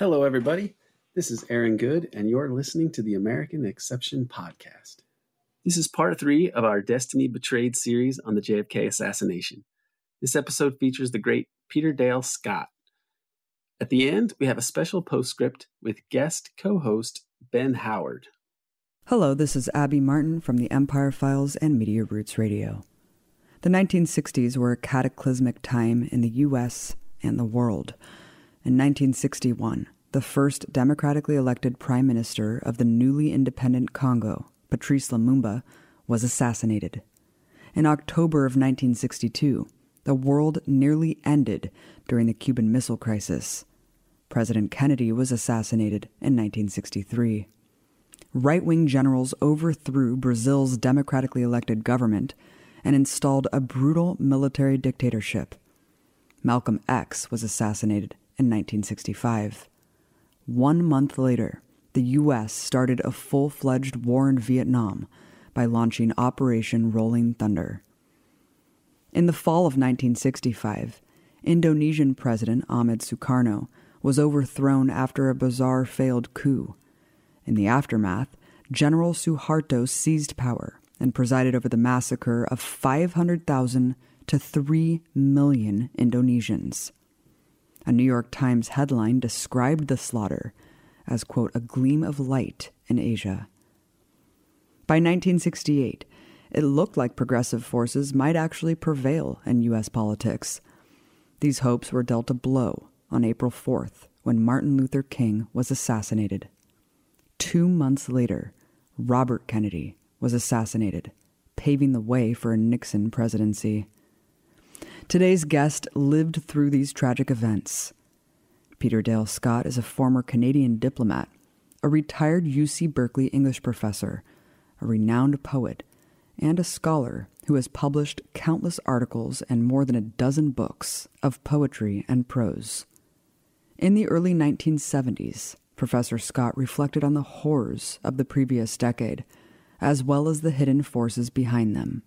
Hello, everybody. This is Aaron Good, and you're listening to the American Exception Podcast. This is part three of our Destiny Betrayed series on the JFK assassination. This episode features the great Peter Dale Scott. At the end, we have a special postscript with guest co host Ben Howard. Hello, this is Abby Martin from the Empire Files and Media Roots Radio. The 1960s were a cataclysmic time in the U.S. and the world. In 1961, the first democratically elected prime minister of the newly independent Congo, Patrice Lumumba, was assassinated. In October of 1962, the world nearly ended during the Cuban Missile Crisis. President Kennedy was assassinated in 1963. Right wing generals overthrew Brazil's democratically elected government and installed a brutal military dictatorship. Malcolm X was assassinated in 1965. One month later, the U.S. started a full fledged war in Vietnam by launching Operation Rolling Thunder. In the fall of 1965, Indonesian President Ahmed Sukarno was overthrown after a bizarre failed coup. In the aftermath, General Suharto seized power and presided over the massacre of 500,000 to 3 million Indonesians. A New York Times headline described the slaughter as, quote, a gleam of light in Asia. By 1968, it looked like progressive forces might actually prevail in U.S. politics. These hopes were dealt a blow on April 4th when Martin Luther King was assassinated. Two months later, Robert Kennedy was assassinated, paving the way for a Nixon presidency. Today's guest lived through these tragic events. Peter Dale Scott is a former Canadian diplomat, a retired UC Berkeley English professor, a renowned poet, and a scholar who has published countless articles and more than a dozen books of poetry and prose. In the early 1970s, Professor Scott reflected on the horrors of the previous decade, as well as the hidden forces behind them.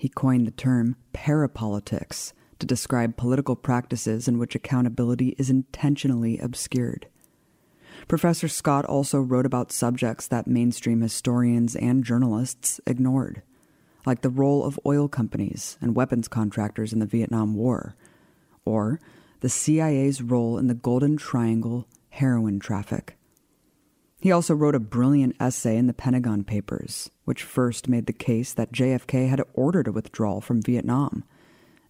He coined the term parapolitics to describe political practices in which accountability is intentionally obscured. Professor Scott also wrote about subjects that mainstream historians and journalists ignored like the role of oil companies and weapons contractors in the Vietnam War, or the CIA's role in the Golden Triangle heroin traffic. He also wrote a brilliant essay in the Pentagon Papers, which first made the case that JFK had ordered a withdrawal from Vietnam,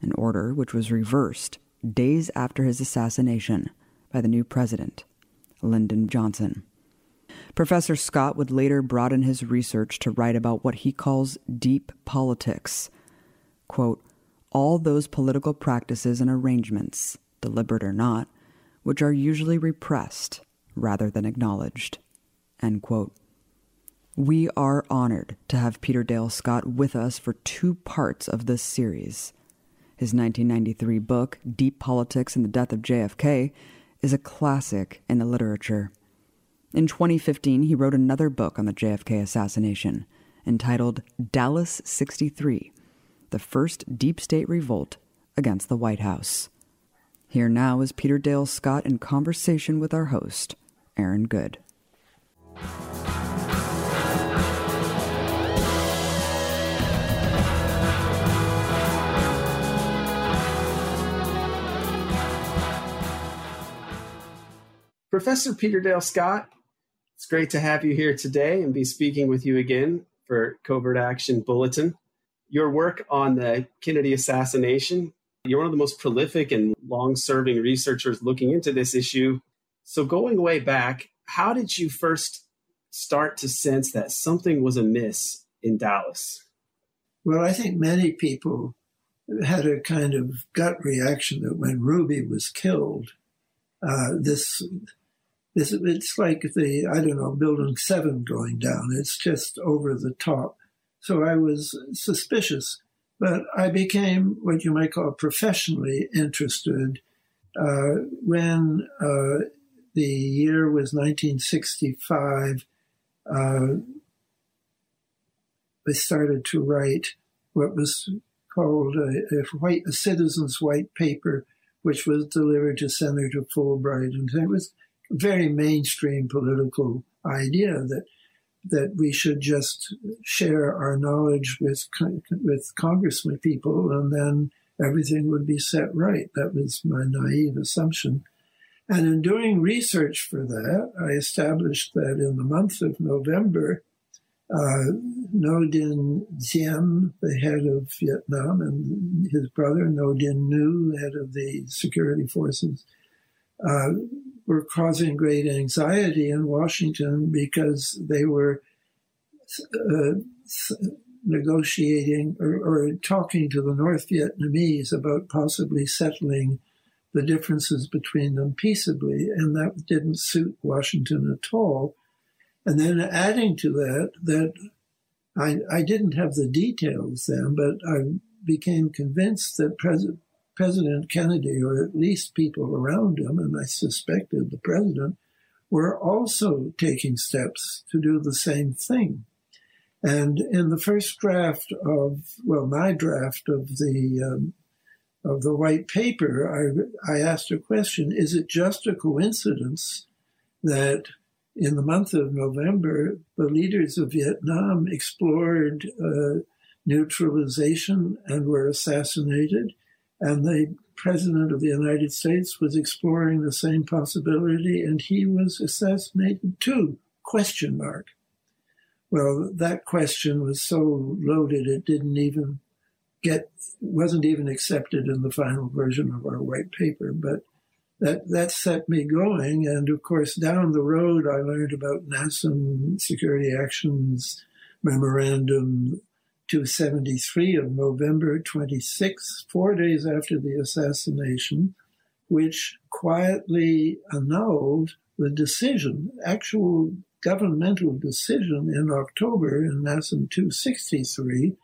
an order which was reversed days after his assassination by the new president, Lyndon Johnson. Professor Scott would later broaden his research to write about what he calls deep politics. Quote, all those political practices and arrangements, deliberate or not, which are usually repressed rather than acknowledged. End quote. We are honored to have Peter Dale Scott with us for two parts of this series. His 1993 book, Deep Politics and the Death of JFK, is a classic in the literature. In 2015, he wrote another book on the JFK assassination entitled Dallas 63 The First Deep State Revolt Against the White House. Here now is Peter Dale Scott in conversation with our host, Aaron Good. Professor Peter Dale Scott, it's great to have you here today and be speaking with you again for Covert Action Bulletin. Your work on the Kennedy assassination, you're one of the most prolific and long serving researchers looking into this issue. So, going way back, how did you first start to sense that something was amiss in Dallas? Well, I think many people had a kind of gut reaction that when Ruby was killed, uh, this it's, it's like the, I don't know, building seven going down. It's just over the top. So I was suspicious, but I became what you might call professionally interested uh, when uh, the year was 1965. Uh, I started to write what was called a, a, white, a citizen's white paper, which was delivered to Senator Fulbright, and it was a very mainstream political idea that that we should just share our knowledge with with congressmen people and then everything would be set right. That was my naive assumption. And in doing research for that, I established that in the month of November, uh, Ngo Dinh Diem, the head of Vietnam, and his brother Ngo Dinh Nhu, head of the security forces, uh, were causing great anxiety in Washington because they were uh, negotiating or, or, talking to the North Vietnamese about possibly settling the differences between them peaceably, and that didn't suit Washington at all. And then adding to that, that I, I didn't have the details then, but I became convinced that President President Kennedy, or at least people around him, and I suspected the president, were also taking steps to do the same thing. And in the first draft of, well, my draft of the um, of the white paper, I, I asked a question: Is it just a coincidence that in the month of November, the leaders of Vietnam explored uh, neutralization and were assassinated? And the president of the United States was exploring the same possibility, and he was assassinated too? Question mark. Well, that question was so loaded it didn't even get wasn't even accepted in the final version of our white paper. But that that set me going, and of course, down the road, I learned about NSAM Security Actions Memorandum 273 of November 26, four days after the assassination, which quietly annulled the decision, actual governmental decision in October in NSAM 263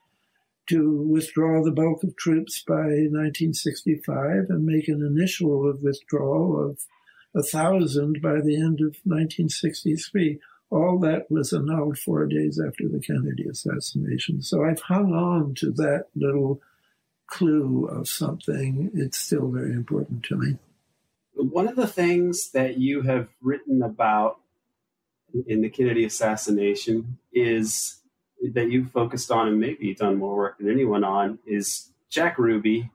to withdraw the bulk of troops by 1965 and make an initial withdrawal of a thousand by the end of 1963 all that was annulled four days after the Kennedy assassination. So I've hung on to that little clue of something. It's still very important to me. One of the things that you have written about in the Kennedy assassination is that you focused on and maybe done more work than anyone on is Jack Ruby,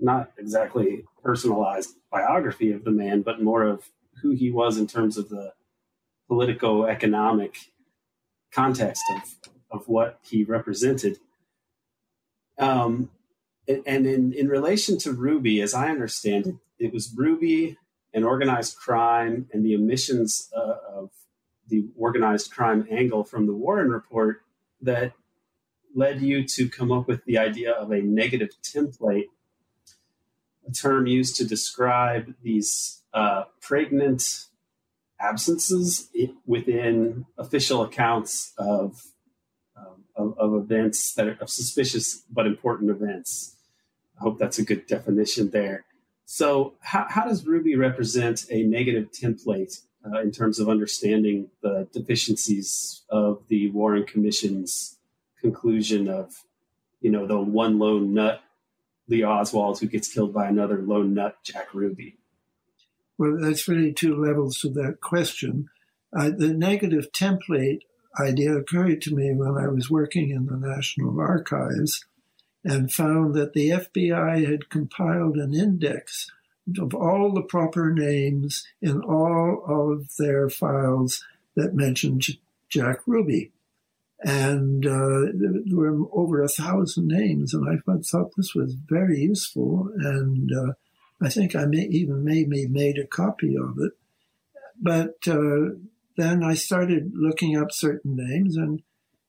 not exactly personalized biography of the man, but more of who he was in terms of the politico-economic context of, of what he represented. Um, and in, in relation to Ruby, as I understand it, it was Ruby and organized crime and the omissions uh, of the organized crime angle from the Warren report that led you to come up with the idea of a negative template, a term used to describe these uh, pregnant absences within official accounts of, um, of, of events that are of suspicious but important events. I hope that's a good definition there. So, how, how does Ruby represent a negative template uh, in terms of understanding the deficiencies of the Warren Commission's conclusion of, you know, the one lone nut, Lee Oswald, who gets killed by another lone nut, Jack Ruby? Well, that's really two levels to that question. Uh, the negative template idea occurred to me when I was working in the National Archives and found that the FBI had compiled an index of all the proper names in all of their files that mentioned Jack Ruby. And uh, there were over a thousand names, and I thought this was very useful. And uh, I think I may even maybe made a copy of it. But uh, then I started looking up certain names, and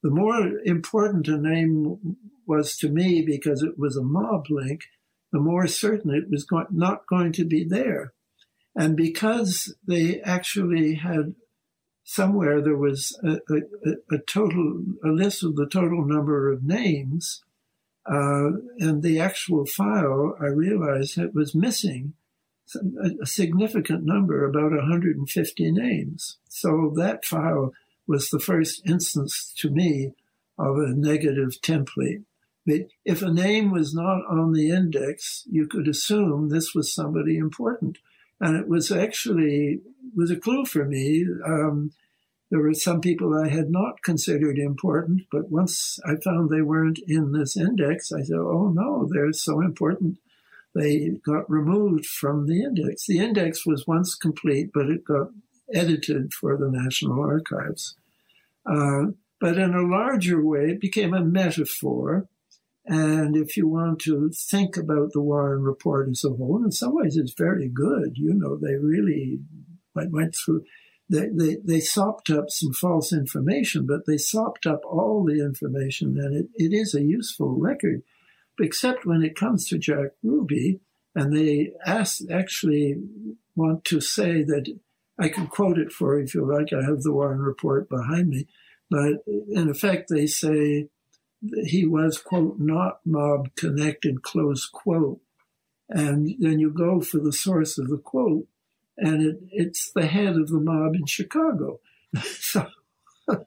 the more important a name was to me because it was a mob link, the more certain it was go- not going to be there. And because they actually had somewhere there was a, a, a, total a list of the total number of names uh, and the actual file, I realized it was missing a, significant number, about 150 names. So that file was the first instance to me of a negative template. But if a name was not on the index, you could assume this was somebody important. And it was actually was a clue for me. Um, there were some people I had not considered important, but once I found they weren't in this index, I said, oh no, they're so important. They got removed from the index. The index was once complete, but it got edited for the National Archives. Uh, but in a larger way, it became a metaphor. And if you want to think about the Warren Report as a whole, in some ways it's very good. You know, they really went through they, they, they sopped up some false information, but they sopped up all the information, and it, it is a useful record, except when it comes to Jack Ruby, and they ask, actually want to say that I can quote it for you if you like. I have the Warren report behind me, but in effect, they say he was quote not mob connected close quote, and then you go for the source of the quote, and it, it's the head of the mob in Chicago. so,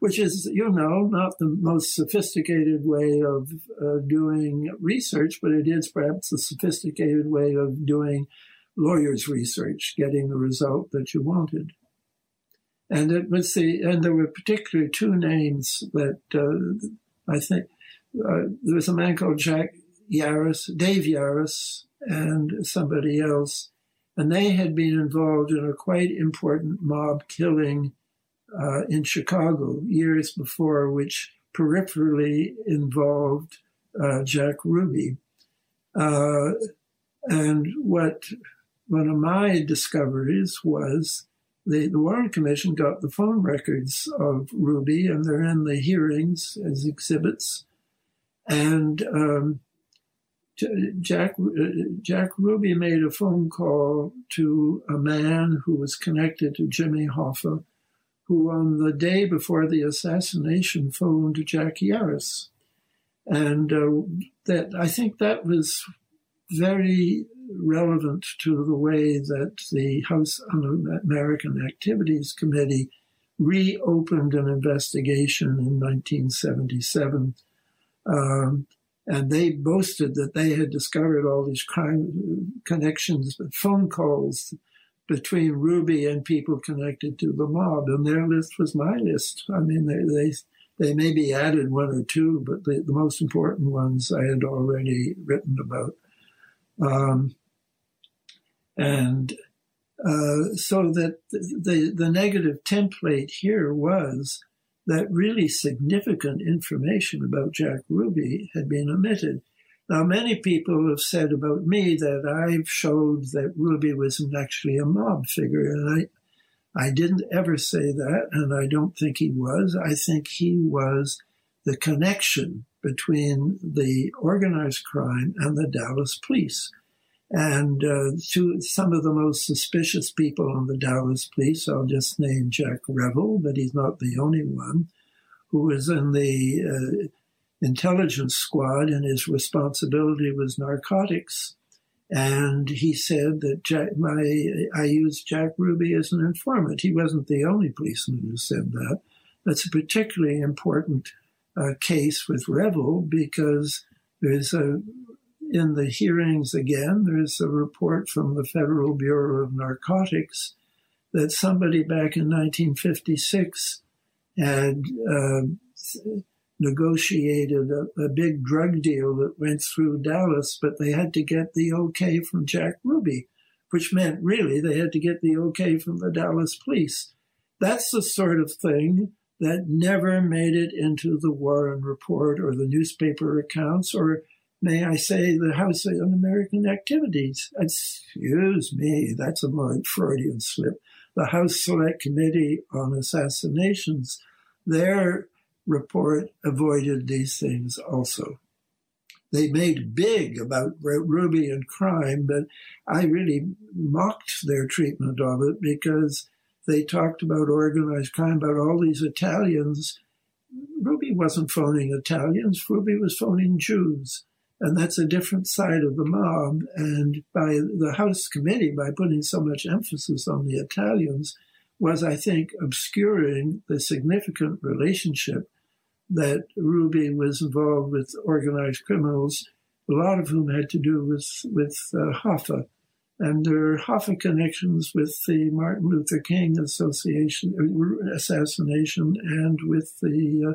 which is, you know, not the most sophisticated way of uh, doing research, but it is perhaps a sophisticated way of doing lawyer's research, getting the result that you wanted. And it was the, and there were particularly two names that uh, I think uh, there was a man called Jack Yaras, Dave Yaras, and somebody else and they had been involved in a quite important mob killing uh, in Chicago years before, which peripherally involved uh, Jack Ruby. Uh, and what one of my discoveries was the, the Warren Commission got the phone records of Ruby, and they're in the hearings as exhibits. And um, Jack Jack Ruby made a phone call to a man who was connected to Jimmy Hoffa, who on the day before the assassination phoned Jack Yaras, and uh, that I think that was very relevant to the way that the House Un-American Activities Committee reopened an investigation in 1977. Um, and they boasted that they had discovered all these crime connections, phone calls between Ruby and people connected to the mob, and their list was my list. I mean, they they, they maybe added one or two, but the, the most important ones I had already written about. Um, and uh, so that the the negative template here was that really significant information about Jack Ruby had been omitted. Now, many people have said about me that I've showed that Ruby wasn't actually a mob figure, and I, I didn't ever say that, and I don't think he was. I think he was the connection between the organized crime and the Dallas police. And uh, to some of the most suspicious people on the Dallas police, I'll just name Jack Revill, but he's not the only one, who was in the uh, intelligence squad, and his responsibility was narcotics. And he said that Jack, my, I used Jack Ruby as an informant. He wasn't the only policeman who said that. That's a particularly important uh, case with Revill because there's a in the hearings again, there's a report from the Federal Bureau of Narcotics that somebody back in 1956 had uh, negotiated a, a, big drug deal that went through Dallas, but they had to get the okay from Jack Ruby, which meant really they had to get the okay from the Dallas police. That's the sort of thing that never made it into the Warren report or the newspaper accounts or may I say, the House Un American Activities. Excuse me, that's a Freudian slip. The House Select Committee on Assassinations, their report avoided these things also. They made big about Ruby and crime, but I really mocked their treatment of it because they talked about organized crime, about all these Italians. Ruby wasn't phoning Italians, Ruby was phoning Jews. And that's a different side of the mob. And by the House committee, by putting so much emphasis on the Italians, was, I think, obscuring the significant relationship that Ruby was involved with organized criminals, a lot of whom had to do with, with uh, Hoffa. And there are Hoffa connections with the Martin Luther King association uh, assassination and with the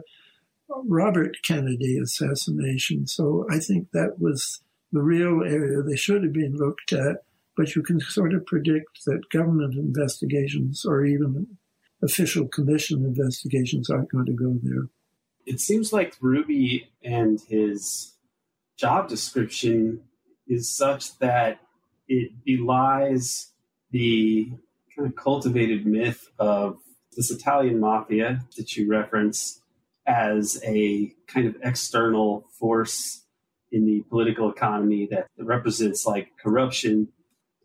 uh, Robert Kennedy assassination. So I think that was the real area they should have been looked at. But you can sort of predict that government investigations or even official commission investigations aren't going to go there. It seems like Ruby and his job description is such that it belies the kind of cultivated myth of this Italian mafia that you reference as a kind of external force in the political economy that represents like corruption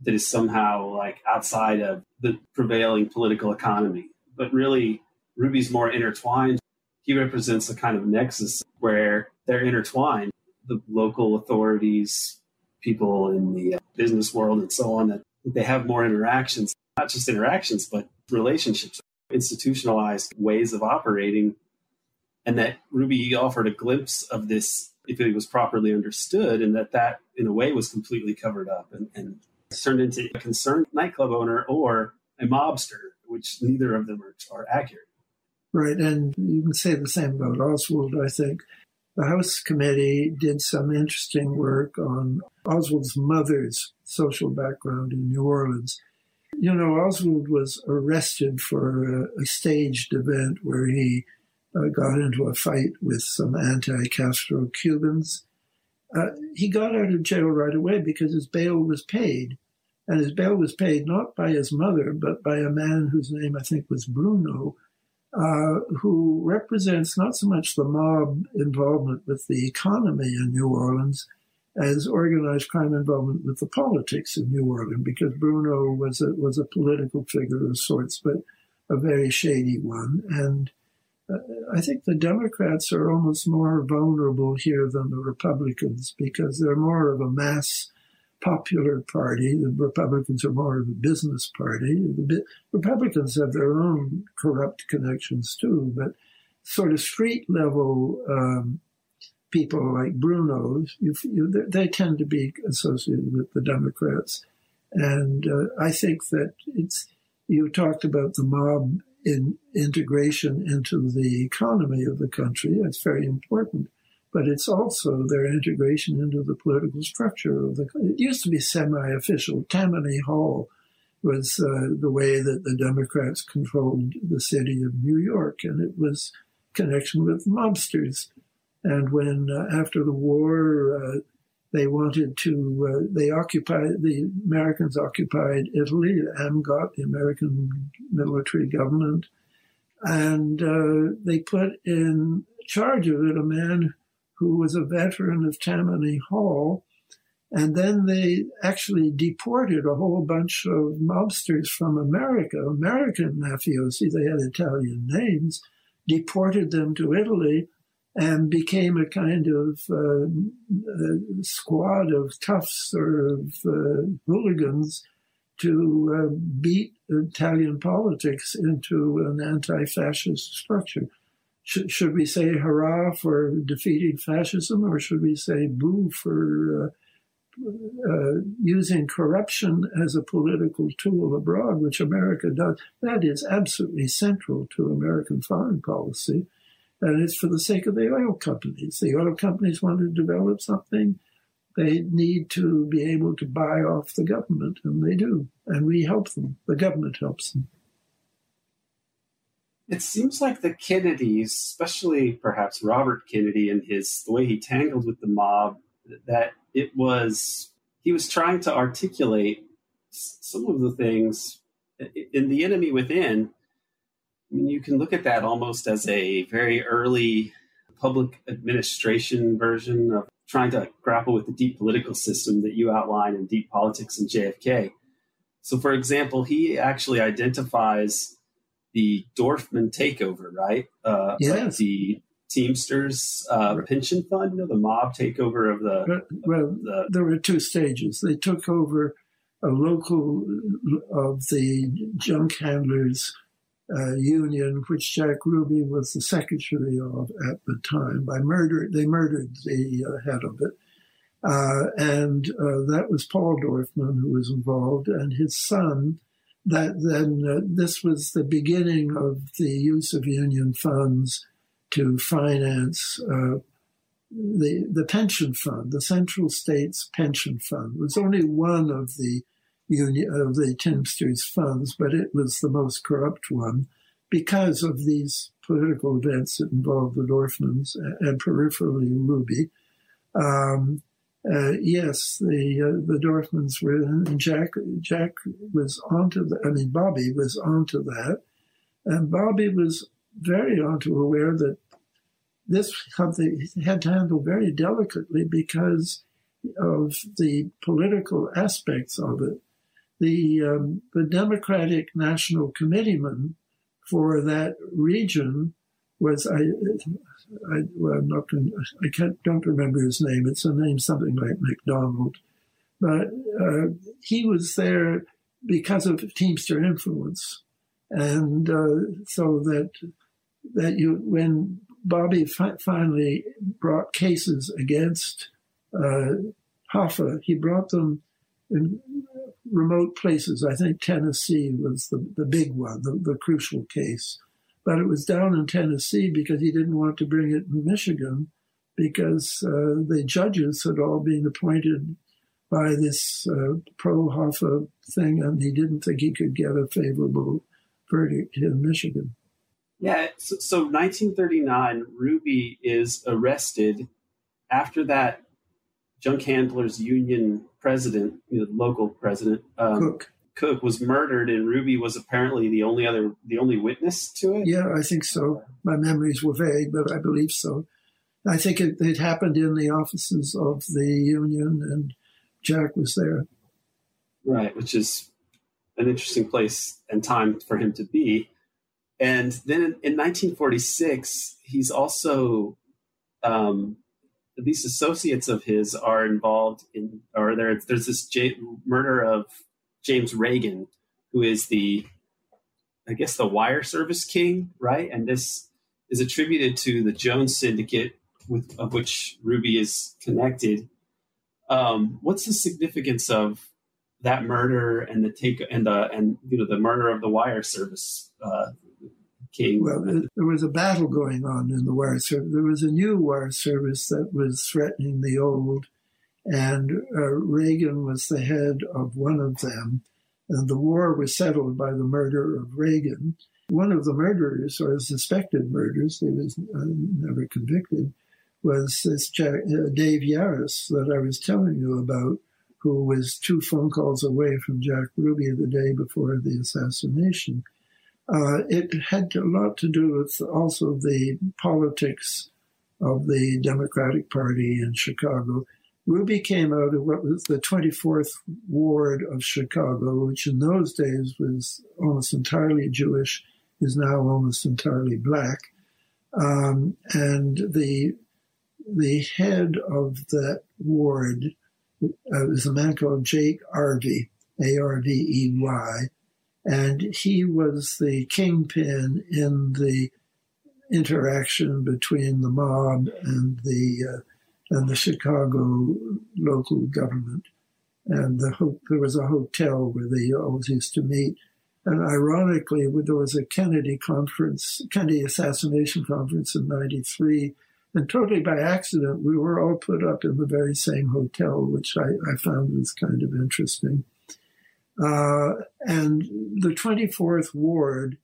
that is somehow like outside of the prevailing political economy. But really, Ruby's more intertwined. He represents a kind of nexus where they're intertwined. The local authorities, people in the uh, business world and so on that they have more interactions, not just interactions, but relationships, institutionalized ways of operating. And that Ruby offered a glimpse of this if it was properly understood, and that that, in a way, was completely covered up and, and turned into a concerned nightclub owner or a mobster, which neither of them are, are accurate. Right, and you can say the same about Oswald, I think. The House Committee did some interesting work on Oswald's mother's social background in New Orleans. You know, Oswald was arrested for a, a staged event where he uh, got into a fight with some anti Castro Cubans. Uh, he got out of jail right away because his bail was paid. And his bail was paid not by his mother, but by a man whose name I think was Bruneau, uh, who represents not so much the mob involvement with the economy in New Orleans as organized crime involvement with the politics in New Orleans, because Bruneau was a, was a political figure of sorts, but a very shady one. And uh, I think the Democrats are almost more vulnerable here than the Republicans because they're more of a mass popular party. The Republicans are more of a business party. The Republicans have their own corrupt connections too, but sort of street level um, people like Bruneau's, you, you, they tend to be associated with the Democrats. And uh, I think that it's, you talked about the mob in integration into the economy of the country. That's very important but it's also their integration into the political structure of the. It used to be semi-official. Tammany Hall was uh, the way that the Democrats controlled the city of New York, and it was connection with mobsters. And when uh, after the war, uh, they wanted to, uh, they occupied the Americans occupied Italy, AMGOT, the American military government, and uh, they put in charge of it a man who was a veteran of Tammany Hall. And then they actually deported a whole bunch of mobsters from America, American mafiosi, they had Italian names, deported them to Italy and became a kind of uh, squad of toughs or of uh, hooligans to uh, beat Italian politics into an anti fascist structure. Should, should we say hurrah for defeating fascism or should we say boo for uh, uh, using corruption as a political tool abroad, which America does? That is absolutely central to American foreign policy. And it's for the sake of the oil companies. The oil companies want to develop something, they need to be able to buy off the government, and they do. And we help them. The government helps them. It seems like the Kennedys, especially perhaps Robert Kennedy and his the way he tangled with the mob, that it was he was trying to articulate some of the things in the enemy within. I mean, you can look at that almost as a very early public administration version of trying to grapple with the deep political system that you outline in Deep Politics and JFK. So, for example, he actually identifies the Dorfman takeover, right? Uh, yes. Like the Teamsters uh, pension fund, you know, the mob takeover of the. Well, the, there were two stages. They took over a local of the junk handlers uh, union, which Jack Ruby was the secretary of at the time. By murder, they murdered the uh, head of it, Uh, and uh, that was Paul Dorfman who was involved, and his son. That then uh, this was the beginning of the use of union funds to finance uh, the the pension fund, the Central States Pension Fund. It was only one of the union of the Teamsters funds, but it was the most corrupt one because of these political events that involved the Dorfmans and peripherally Ruby. Um, uh, yes, the uh, the Dorfmans were, and Jack Jack was onto the. I mean, Bobby was onto that, and Bobby was very onto aware that this had to handle very delicately because of the political aspects of it. The um, the Democratic National Committeeman for that region was I I, well, not I can't, don't remember his name. It's a name something like McDonald. But uh, he was there because of Teamster influence. And uh, so that, that you, when Bobby fi- finally brought cases against uh, Hoffa, he brought them in remote places. I think Tennessee was the, the big one, the, the crucial case. But it was down in Tennessee because he didn't want to bring it in Michigan because uh, the judges had all been appointed by this uh, pro Hoffa thing, and he didn't think he could get a favorable verdict in Michigan. Yeah, so, so 1939, Ruby is arrested. After that, junk handlers union president, you know, local president, um, Cook. Cook was murdered, and Ruby was apparently the only other, the only witness to it. Yeah, I think so. My memories were vague, but I believe so. I think it, it happened in the offices of the union, and Jack was there. Right, which is an interesting place and time for him to be. And then in, in 1946, he's also um, these associates of his are involved in, or there, there's this J- murder of James Ragen, who is the, I guess, the wire service king, right? And this is attributed to the Jones Syndicate, with of which Ruby is connected. Um, what's the significance of that murder and the take and the and you know the murder of the wire service uh, king? Well, there was a battle going on in the wire service. There was a new wire service that was threatening the old and uh, Ragen was the head of one of them. And the war was settled by the murder of Ragen. One of the murderers, or suspected murderers, he was uh, never convicted, was this Jack, uh, Dave Yaras that I was telling you about, who was two phone calls away from Jack Ruby the day before the assassination. Uh, it had a lot to do with also the politics of the Democratic Party in Chicago. Ruby came out of what was the 24th Ward of Chicago, which in those days was almost entirely Jewish, is now almost entirely black. Um, and the the head of that ward uh, was a man called Jake Arvey, A R V E Y, and he was the kingpin in the interaction between the mob and the uh, and the Chicago local government. And the ho- there was a hotel where they always used to meet. And ironically, there was a Kennedy conference, Kennedy assassination conference in 93. And totally by accident, we were all put up in the very same hotel, which I, I found was kind of interesting. Uh, and the 24th Ward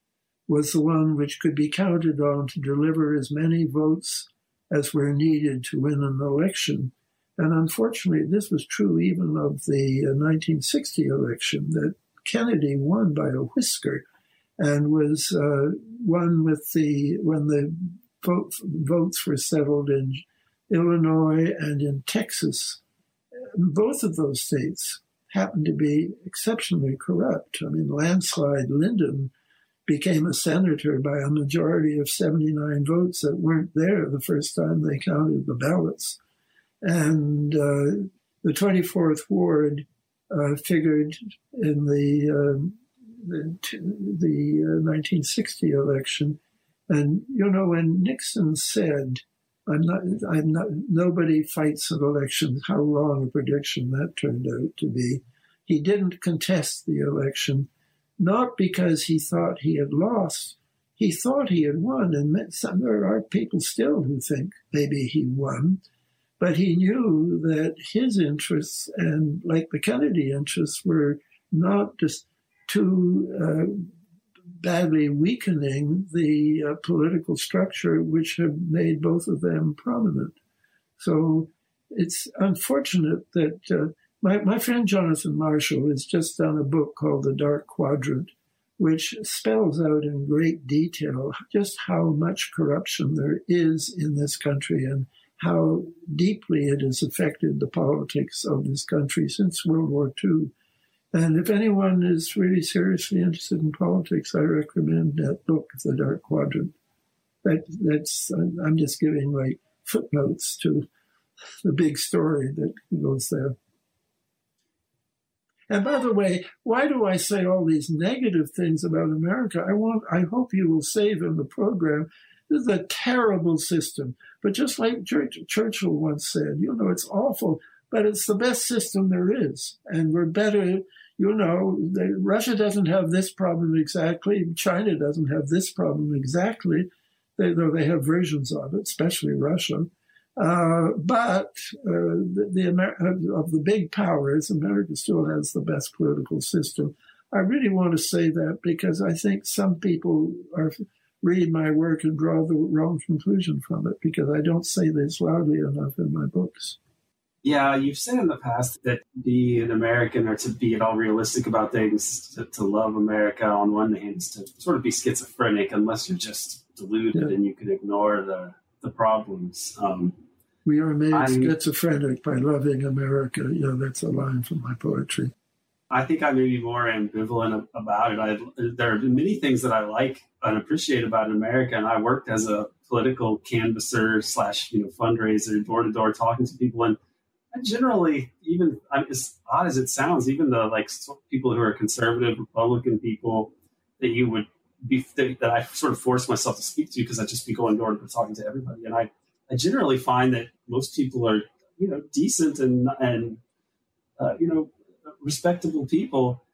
was the one which could be counted on to deliver as many votes as were needed to win an election. And unfortunately, this was true even of the 1960 uh, election that Kennedy won by a whisker and was uh, won with the when the vote, votes were settled in Illinois and in Texas. Both of those states happened to be exceptionally corrupt. I mean, landslide Lyndon became a senator by a majority of 79 votes that weren't there the first time they counted the ballots. And uh, the 24th Ward uh, figured in the, uh, the, the 1960 uh, election. And, you know, when Nixon said I'm not, I'm not, nobody fights an election, how wrong a prediction that turned out to be. He didn't contest the election, not because he thought he had lost. He thought he had won, and some, there are people still who think maybe he won. But he knew that his interests and, like the Kennedy interests, were not just too uh, badly weakening the uh, political structure which had made both of them prominent. So it's unfortunate that uh, my, my friend Jonathan Marshall has just done a book called The Dark Quadrant, which spells out in great detail just how much corruption there is in this country and how deeply it has affected the politics of this country since World War II. And if anyone is really seriously interested in politics, I recommend that book, The Dark Quadrant. That, that's I'm just giving like footnotes to the big story that goes there. And by the way, why do I say all these negative things about America? I want, I hope you will save in the program this is a terrible system. But just like Churchill once said, you know, it's awful, but it's the best system there is. And we're better, you know, they, Russia doesn't have this problem exactly. China doesn't have this problem exactly, they, though they have versions of it, especially Russia. Uh, but uh, the, the Amer- of the big powers, America still has the best political system. I really want to say that because I think some people are read my work and draw the wrong conclusion from it because I don't say this loudly enough in my books. Yeah, you've said in the past that to be an American or to be at all realistic about things, to, to love America on one hand is to sort of be schizophrenic unless you're just deluded yeah. and you can ignore the, the problems. Um, we are made I'm, schizophrenic by loving America. Yeah, that's a line from my poetry. I think I may be more ambivalent about it. I, there are many things that I like and appreciate about America, and I worked as a political canvasser slash you know fundraiser, door to door, talking to people, and I generally, even as odd as it sounds, even the like people who are conservative Republican people that you would be that I sort of force myself to speak to because I just be going door to door talking to everybody, and I I generally find that most people are you know decent and and uh, you know respectable people,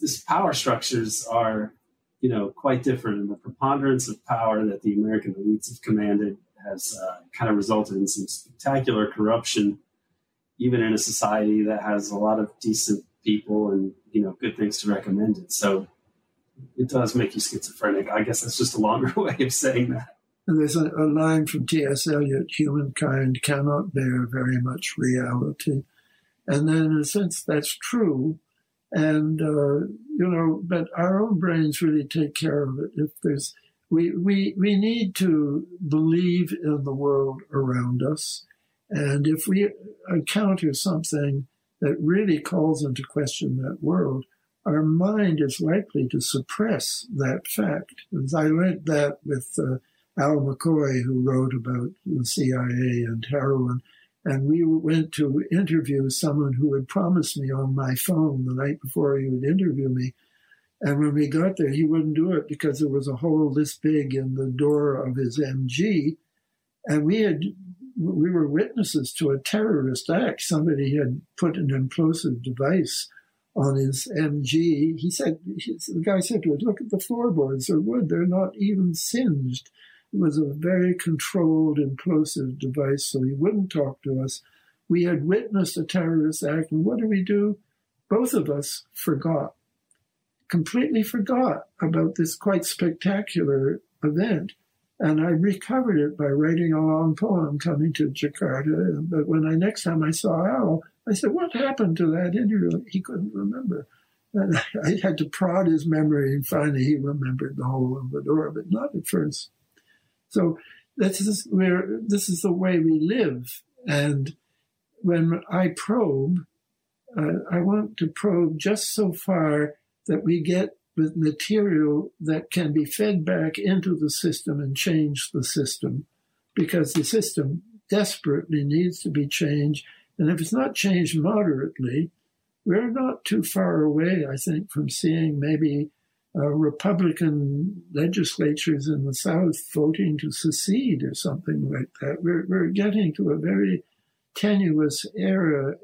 these power structures are, you know, quite different. And the preponderance of power that the American elites have commanded has uh, kind of resulted in some spectacular corruption, even in a society that has a lot of decent people and, you know, good things to recommend it. So it does make you schizophrenic. I guess that's just a longer way of saying that. And there's a, a line from T.S. Eliot humankind cannot bear very much reality. And then, in a sense, that's true. And, uh, you know, but our own brains really take care of it. If there's, we, we, we need to believe in the world around us. And if we encounter something that really calls into question that world, our mind is likely to suppress that fact. I learned that with uh, Al McCoy, who wrote about the CIA and heroin, and we went to interview someone who had promised me on my phone the night before he would interview me. And when we got there, he wouldn't do it because there was a hole this big in the door of his MG. And we had we were witnesses to a terrorist act. Somebody had put an implosive device on his MG. He said, the guy said to us, look at the floorboards, they're wood, they're not even singed. It was a very controlled, implosive device, so he wouldn't talk to us. We had witnessed a terrorist act, and what did we do? Both of us forgot, completely forgot about this quite spectacular event. And I recovered it by writing a long poem coming to Jakarta. But when I next time I saw Al, I said, What happened to that interview? He couldn't remember. And I had to prod his memory, and finally he remembered the whole of the door, but not at first. So this is where this is the way we live. And when I probe, uh, I want to probe just so far that we get with material that can be fed back into the system and change the system, because the system desperately needs to be changed. And if it's not changed moderately, we're not too far away, I think, from seeing maybe uh, Republican legislatures in the South voting to secede or something like that. We're, we're getting to a very tenuous era,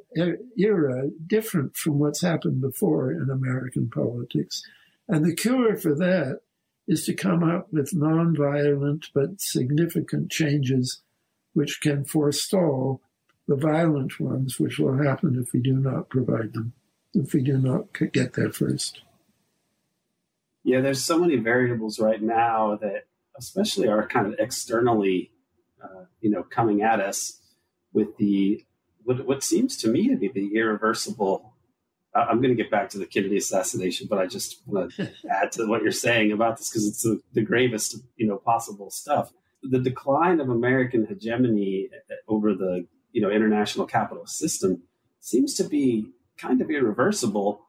era different from what's happened before in American politics. And the cure for that is to come up with nonviolent but significant changes which can forestall the violent ones, which will happen if we do not provide them, if we do not get there first. Yeah, there's so many variables right now that, especially, are kind of externally, uh, you know, coming at us with the what, what seems to me to be the irreversible. I'm going to get back to the Kennedy assassination, but I just want to add to what you're saying about this because it's the, the gravest, you know, possible stuff. The decline of American hegemony over the, you know, international capitalist system seems to be kind of irreversible.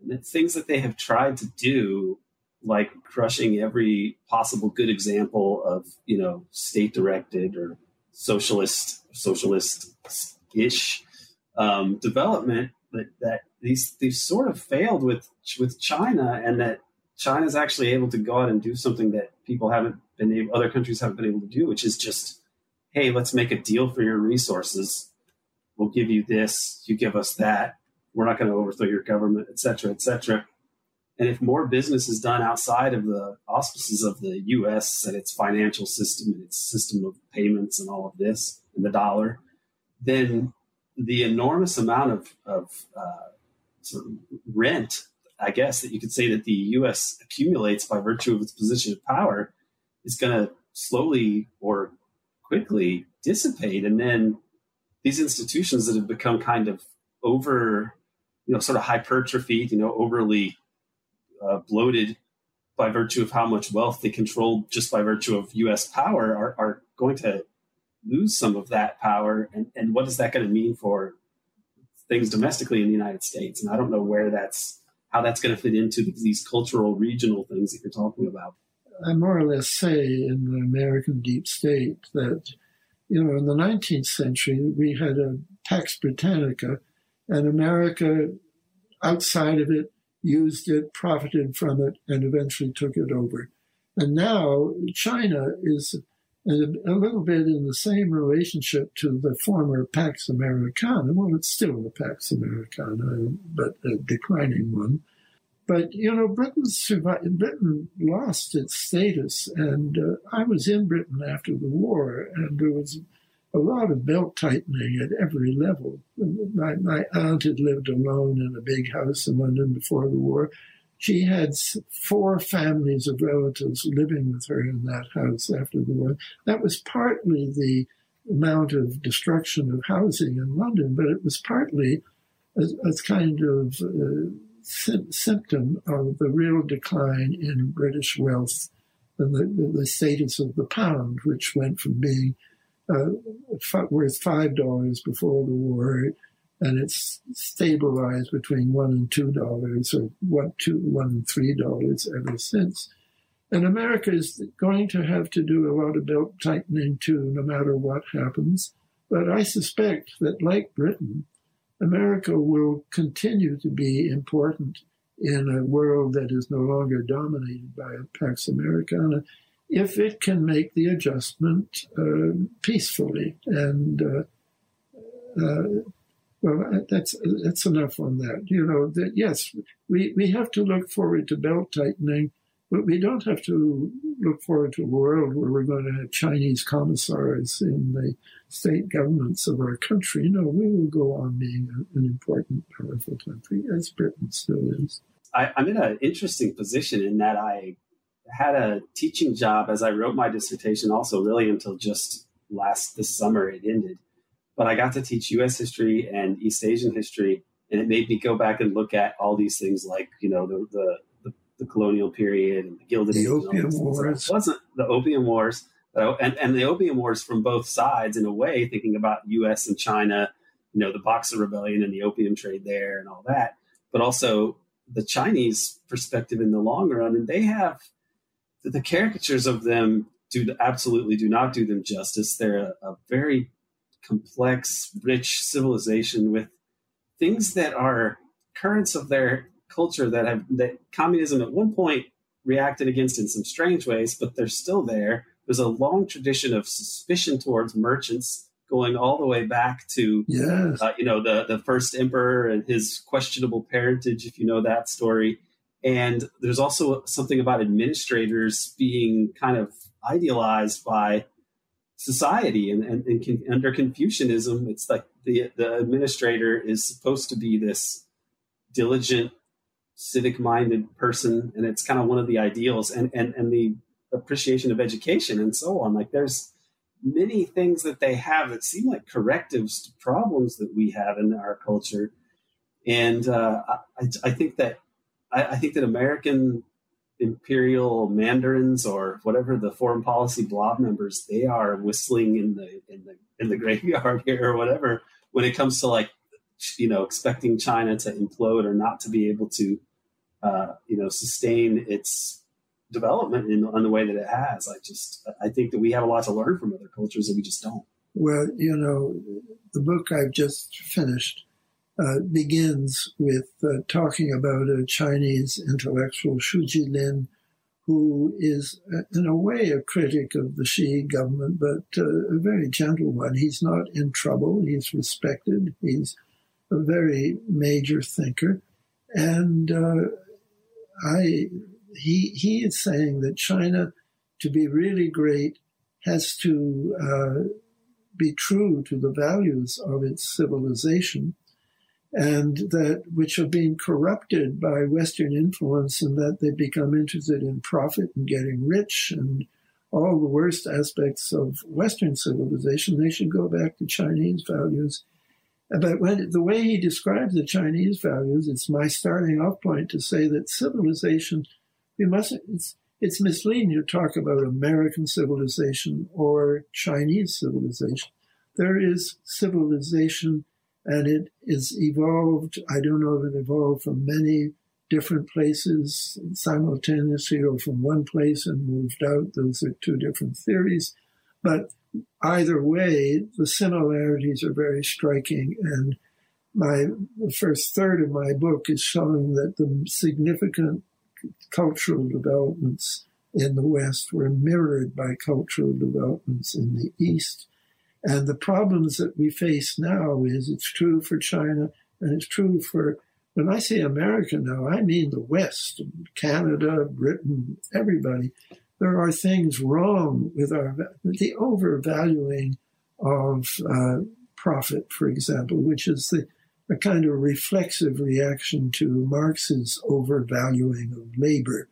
And that things that they have tried to do like crushing every possible good example of you know state directed or socialist socialist ish um, development that, that these these sort of failed with with China and that China's actually able to go out and do something that people haven't been able other countries haven't been able to do which is just hey let's make a deal for your resources. We'll give you this you give us that. We're not going to overthrow your government et cetera et cetera. And if more business is done outside of the auspices of the US and its financial system and its system of payments and all of this and the dollar, then the enormous amount of, of uh, sort of rent, I guess, that you could say that the US accumulates by virtue of its position of power is going to slowly or quickly dissipate. And then these institutions that have become kind of over, you know, sort of hypertrophied, you know, overly uh, bloated by virtue of how much wealth they control just by virtue of U.S. power are, are going to lose some of that power. And, and what is that going to mean for things domestically in the United States? And I don't know where that's how that's going to fit into these cultural regional things that you're talking about. I more or less say in the American deep state that, you know, in the 19th century, we had a Pax Britannica, and America outside of it used it, profited from it, and eventually took it over. And now China is a, a little bit in the same relationship to the former Pax Americana. Well, it's still the Pax Americana, but a declining one. But you know, Britain survived. Britain lost its status, and uh, I was in Britain after the war, and there was a lot of belt tightening at every level. My, my aunt had lived alone in a big house in London before the war. She had four families of relatives living with her in that house after the war. That was partly the amount of destruction of housing in London, but it was partly a, kind of uh, symptom of the real decline in British wealth and the, the status of the pound, which went from being uh, worth five dollars before the war, and it's stabilized between one and two dollars, or one two one and three dollars ever since. And America is going to have to do a lot of belt tightening too, no matter what happens. But I suspect that, like Britain, America will continue to be important in a world that is no longer dominated by Pax Americana if it can make the adjustment uh, peacefully. And uh, uh, well, that's that's enough on that. You know that yes, we we have to look forward to belt tightening, but we don't have to look forward to a world where we're going to have Chinese commissars in the state governments of our country. No, we will go on being an important, powerful country as Britain still is. I, I'm in an interesting position in that I had a teaching job as I wrote my dissertation, also really until just last this summer it ended. But I got to teach U.S. history and East Asian history, and it made me go back and look at all these things like you know the the, the, colonial period and the Gilded the Opium Wars. It wasn't the Opium Wars, and and the Opium Wars from both sides in a way, thinking about U.S. and China, you know, the Boxer Rebellion and the opium trade there and all that, but also the Chinese perspective in the long run, and they have the caricatures of them do absolutely do not do them justice. They're a, a very complex, rich civilization with things that are currents of their culture that have that communism at one point reacted against in some strange ways, but they're still there. There's a long tradition of suspicion towards merchants going all the way back to yes. uh, you know the the first emperor and his questionable parentage, if you know that story. And there's also something about administrators being kind of idealized by society and, and, and con- under Confucianism, it's like the the administrator is supposed to be this diligent, civic minded person, and it's kind of one of the ideals and and and the appreciation of education and so on. Like there's many things that they have that seem like correctives to problems that we have in our culture. And uh, I, I, think that I, I, think that American imperial mandarins or whatever the foreign policy blob members they are whistling in the in the in the graveyard here or whatever when it comes to like you know expecting China to implode or not to be able to uh, you know sustain its development in, in the way that it has. I just I think that we have a lot to learn from other cultures and we just don't. Well, you know, the book I've just finished uh, begins with uh, talking about a Chinese intellectual, Xu Jilin, who is, uh, in a way, a critic of the Xi government, but uh, a very gentle one. He's not in trouble. He's respected. He's a very major thinker. And uh, I he he is saying that China, to be really great, has to uh, be true to the values of its civilization, and that which have been corrupted by Western influence, and that they become interested in profit and getting rich and all the worst aspects of Western civilization. They should go back to Chinese values. But when, the way he describes the Chinese values, it's my starting off point to say that civilization we must it's it's misleading to talk about American civilization or Chinese civilization. There is civilization and it is evolved. I don't know if it evolved from many different places simultaneously or from one place and moved out. Those are two different theories. But either way, the similarities are very striking. And my the first third of my book is showing that the significant cultural developments in the West were mirrored by cultural developments in the East. And the problems that we face now is it's true for China and it's true for, when I say America now, I mean the West, Canada, Britain, everybody. There are things wrong with our, the overvaluing of uh, profit, for example, which is the a kind of reflexive reaction to Marx's overvaluing of labor.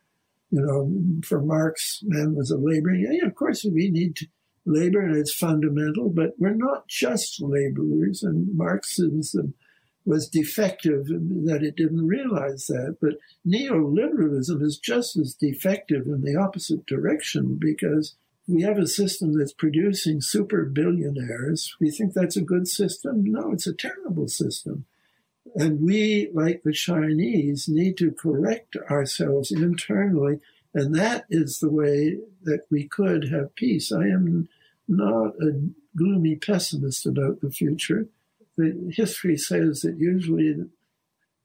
You know, for Marx, man was a laborer. Yeah, of course, we need labor and it's fundamental, but we're not just laborers. And Marxism was defective that it didn't realize that. But neoliberalism is just as defective in the opposite direction because we have a system that's producing super billionaires. We think that's a good system. No, it's a terrible system. And we, like the Chinese, need to correct ourselves internally. And that is the way that we could have peace. I am not a gloomy pessimist about the future. The history says that usually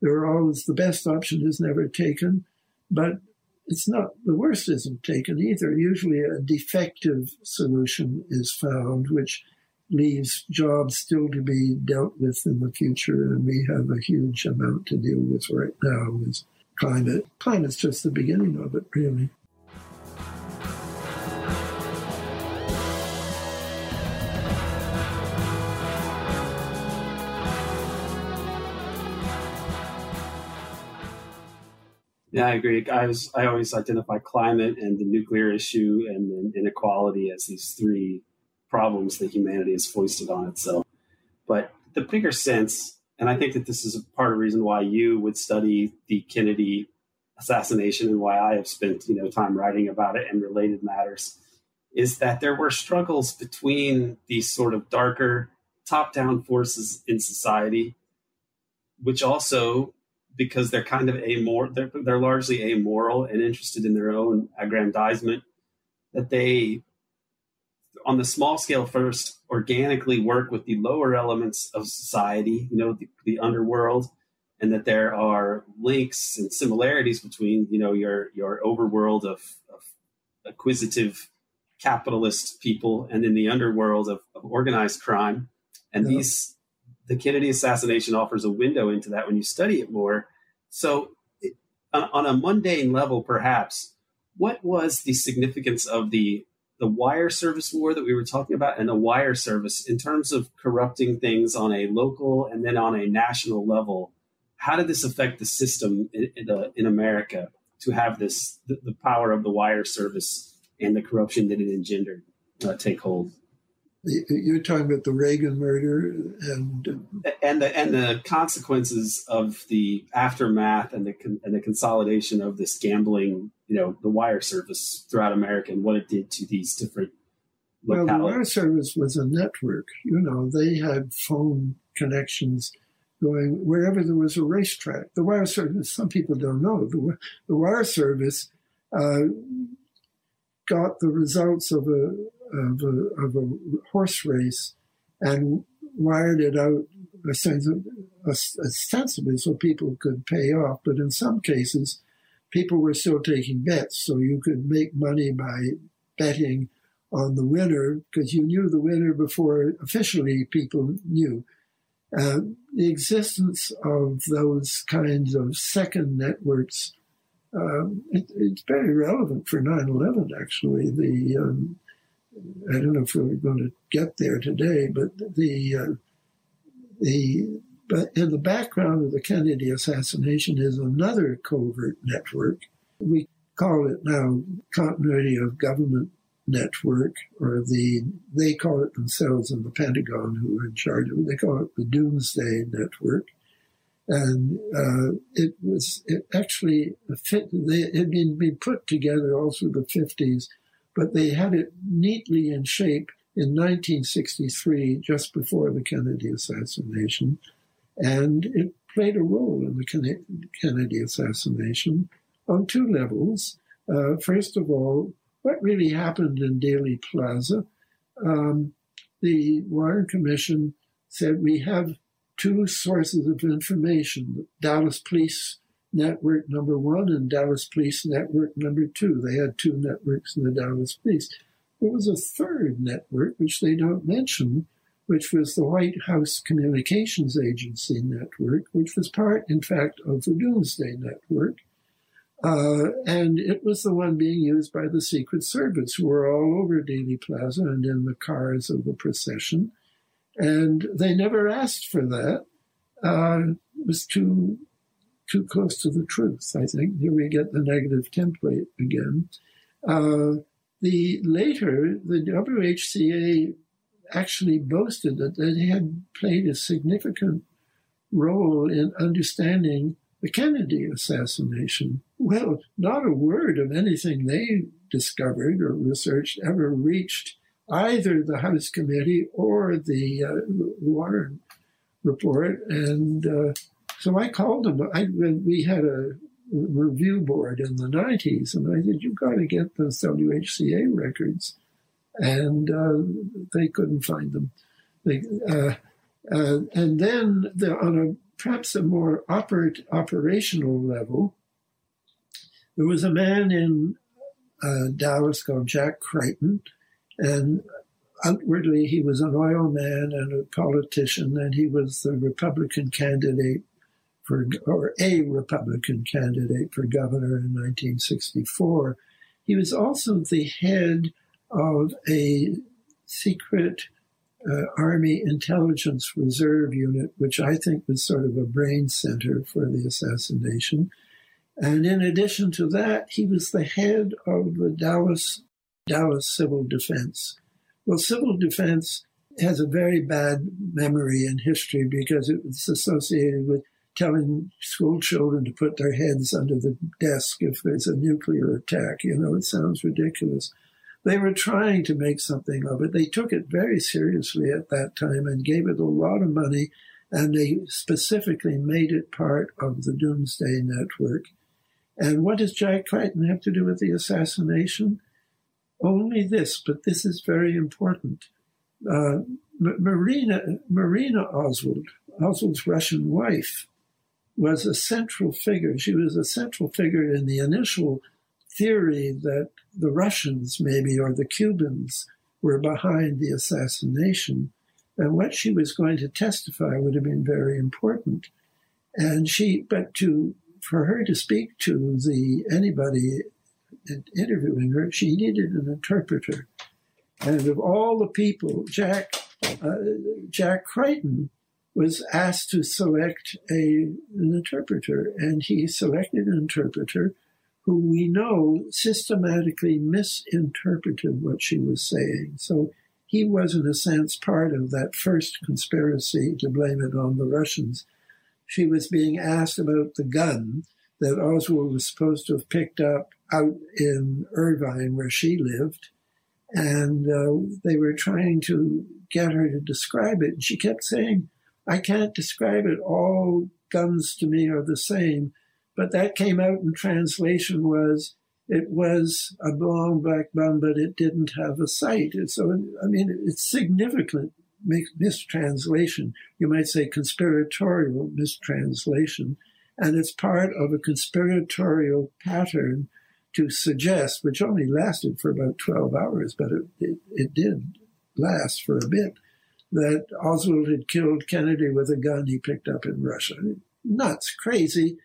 there are always the best option is never taken, but it's not the worst isn't taken either. Usually a defective solution is found, which leaves jobs still to be dealt with in the future, and we have a huge amount to deal with right now with climate. Climate's just the beginning of it, really. Yeah, I agree. I was I always identify climate and the nuclear issue and inequality as these three problems that humanity has foisted on itself. But the bigger sense, and I think that this is a part of the reason why you would study the Kennedy assassination and why I have spent you know time writing about it and related matters, is that there were struggles between these sort of darker top-down forces in society, which also because they're kind of amoral, they're, they're largely amoral and interested in their own aggrandizement, that they on the small scale first organically work with the lower elements of society, you know, the, the underworld, and that there are links and similarities between you know your your overworld of, of acquisitive capitalist people and in the underworld of, of organized crime and yeah. these the kennedy assassination offers a window into that when you study it more so it, on, a mundane level perhaps what was the significance of the the wire service war that we were talking about and the wire service in terms of corrupting things on a local and then on a national level how did this affect the system in, in, uh, in America to have this the, the, power of the wire service and the corruption that it engendered uh, take hold? You're talking about the Ragen murder and and the and the consequences of the aftermath and the and the consolidation of this gambling, you know, the wire service throughout America and what it did to these different. Localities. Well, the wire service was a network. You know, they had phone connections going wherever there was a racetrack. The wire service, some people don't know, the, the wire service uh, got the results of a, of a, of a horse race and wired it out ostensibly so people could pay off. But in some cases, people were still taking bets, so you could make money by betting on the winner because you knew the winner before officially people knew. Uh, the existence of those kinds of second networks, um, it, it's very relevant for 9 11, actually. The um, I don't know if we're going to get there today, but the uh, the but in the background of the Kennedy assassination is another covert network. We call it now continuity of government network, or the they call it themselves in the Pentagon, who are in charge of it. They call it the Doomsday Network, and uh, it was it actually fit. They it had been, been put together all through the fifties, but they had it neatly in shape in 1963, just before the Kennedy assassination, and it played a role in the Kennedy assassination on two levels. Uh, first of all, what really happened in Dealey Plaza. Um, the Warren Commission said we have two sources of information The Dallas Police Network number one and Dallas Police Network number two. They had two networks in the Dallas Police. There was a third network, which they don't mention, which was the White House Communications Agency network, which was part, in fact, of the Doomsday Network. Uh, and it was the one being used by the Secret Service, who were all over Dealey Plaza and in the cars of the procession. And they never asked for that. Uh, it was too too close to the truth. I think here we get the negative template again. Uh, the later the WHCA actually boasted that they had played a significant role in understanding the Kennedy assassination. Well, not a word of anything they discovered or researched ever reached either the House committee or the uh, Warren report. And uh, so I called them. I, we had a review board in the 90s, and I said, You've got to get those WHCA records. And uh, they couldn't find them. They, uh, uh, and then the, on a perhaps a more operate, operational level, there was a man in uh, Dallas called Jack Crichton, and outwardly he was an oil man and a politician, and he was the Republican candidate for, or a Republican candidate for governor in 1964. He was also the head of a secret uh, Army Intelligence Reserve Unit, which I think was sort of a brain center for the assassination. And in addition to that, he was the head of the Dallas Dallas Civil Defense. Well, civil defense has a very bad memory in history because it's associated with telling school children to put their heads under the desk if there's a nuclear attack. You know, it sounds ridiculous. They were trying to make something of it. They took it very seriously at that time and gave it a lot of money, and they specifically made it part of the Doomsday Network. And what does Jack Crichton have to do with the assassination? Only this, but this is very important. Uh, Marina, Marina Oswald, Oswald's Russian wife, was a central figure. She was a central figure in the initial theory that the Russians, maybe, or the Cubans were behind the assassination. And what she was going to testify would have been very important. And she, but to, for her to speak to the, anybody interviewing her, she needed an interpreter. And of all the people, Jack, uh, Jack Crichton was asked to select a, an interpreter, and he selected an interpreter who we know systematically misinterpreted what she was saying. So he was, in a sense, part of that first conspiracy to blame it on the Russians. She was being asked about the gun that Oswald was supposed to have picked up out in Irvine, where she lived. And uh, they were trying to get her to describe it. And she kept saying, I can't describe it. All guns to me are the same. But that came out in translation was it was a long black gun, but it didn't have a sight. So, I mean, it's significant mistranslation. You might say conspiratorial mistranslation. And it's part of a conspiratorial pattern to suggest, which only lasted for about 12 hours, but it, it, it did last for a bit, that Oswald had killed Kennedy with a gun he picked up in Russia. Nuts, crazy,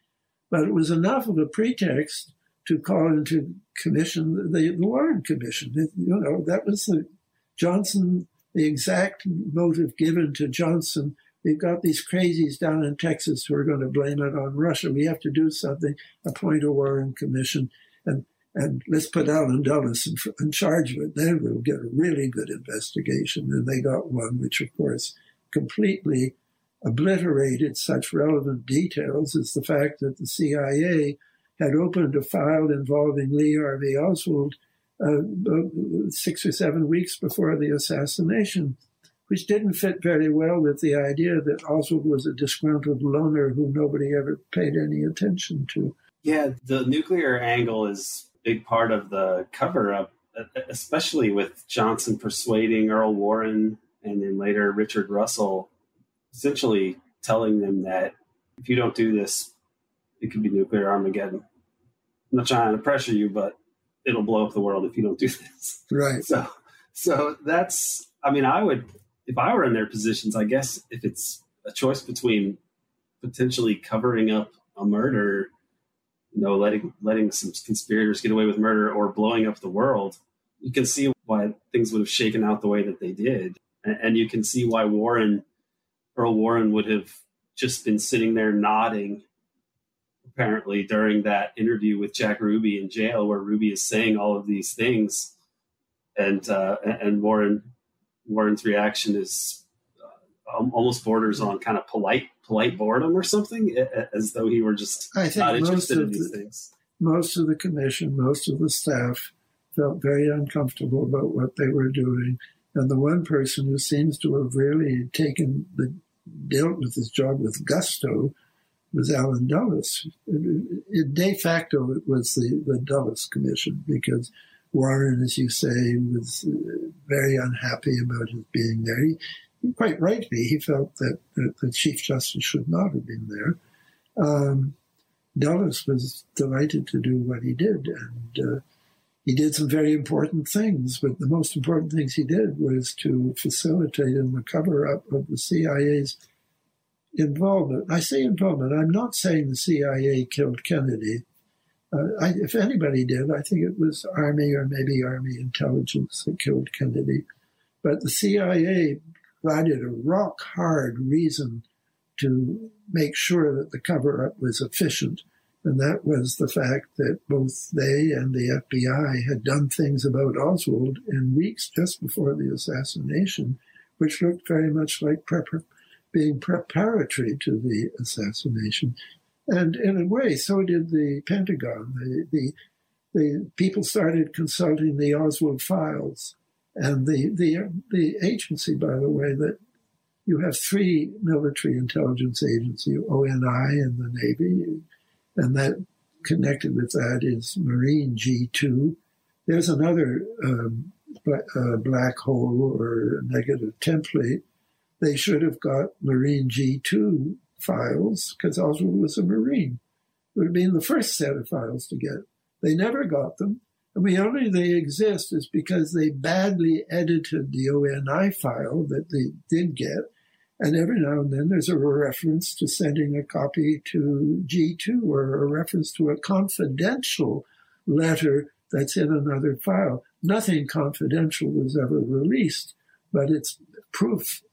but it was enough of a pretext to call into commission the, the Warren Commission. It, you know, that was the Johnson, the exact motive given to Johnson. We've got these crazies down in Texas who are going to blame it on Russia. We have to do something, appoint a Warren Commission, and and let's put Allen Dulles in, in charge of it. Then we'll get a really good investigation. And they got one, which of course completely obliterated such relevant details as the fact that the CIA had opened a file involving Lee Harvey Oswald uh, six or seven weeks before the assassination, which didn't fit very well with the idea that Oswald was a disgruntled loner who nobody ever paid any attention to. Yeah, the nuclear angle is big part of the cover up, especially with Johnson persuading Earl Warren and then later Richard Russell, essentially telling them that if you don't do this, it could be nuclear Armageddon. I'm not trying to pressure you, but it'll blow up the world if you don't do this. Right. So, so that's. I mean, I would, if I were in their positions, I guess if it's a choice between potentially covering up a murder, you know, letting letting some conspirators get away with murder or blowing up the world, you can see why things would have shaken out the way that they did, and, and you can see why Warren, Earl Warren, would have just been sitting there nodding apparently during that interview with Jack Ruby in jail, where Ruby is saying all of these things, and uh, and Warren Warren's reaction is uh, almost borders on kind of polite polite boredom or something, as though he were just I think not interested in these the, things. Most of the commission, most of the staff felt very uncomfortable about what they were doing. And the one person who seems to have really taken the dealt with his job with gusto was Allen Dulles. It, de facto, it was the, the Dulles Commission because Warren, as you say, was uh, very unhappy about his being there. He, quite rightly, he felt that, the Chief Justice should not have been there. Um, Dulles was delighted to do what he did, and uh, he did some very important things. But the most important things he did was to facilitate in the cover up of the CIA's involvement. I say involvement. I'm not saying the CIA killed Kennedy. Uh, I, if anybody did, I think it was Army or maybe Army intelligence that killed Kennedy. But the CIA provided a rock hard reason to make sure that the cover up was efficient. And that was the fact that both they and the FBI had done things about Oswald in weeks just before the assassination, which looked very much like prepar- being preparatory to the assassination. And in a way, so did the Pentagon. The, the, the people started consulting the Oswald files. And the, the, the agency, by the way, that you have three military intelligence agencies, ONI and the Navy, and that connected with that is Marine G2. There's another um, uh, black hole or negative template they should have got Marine G2 files because Oswald was a Marine. It would have been the first set of files to get. They never got them. The only they exist is because they badly edited the ONI file that they did get. And every now and then there's a reference to sending a copy to G2 or a reference to a confidential letter that's in another file. Nothing confidential was ever released, but it's proof,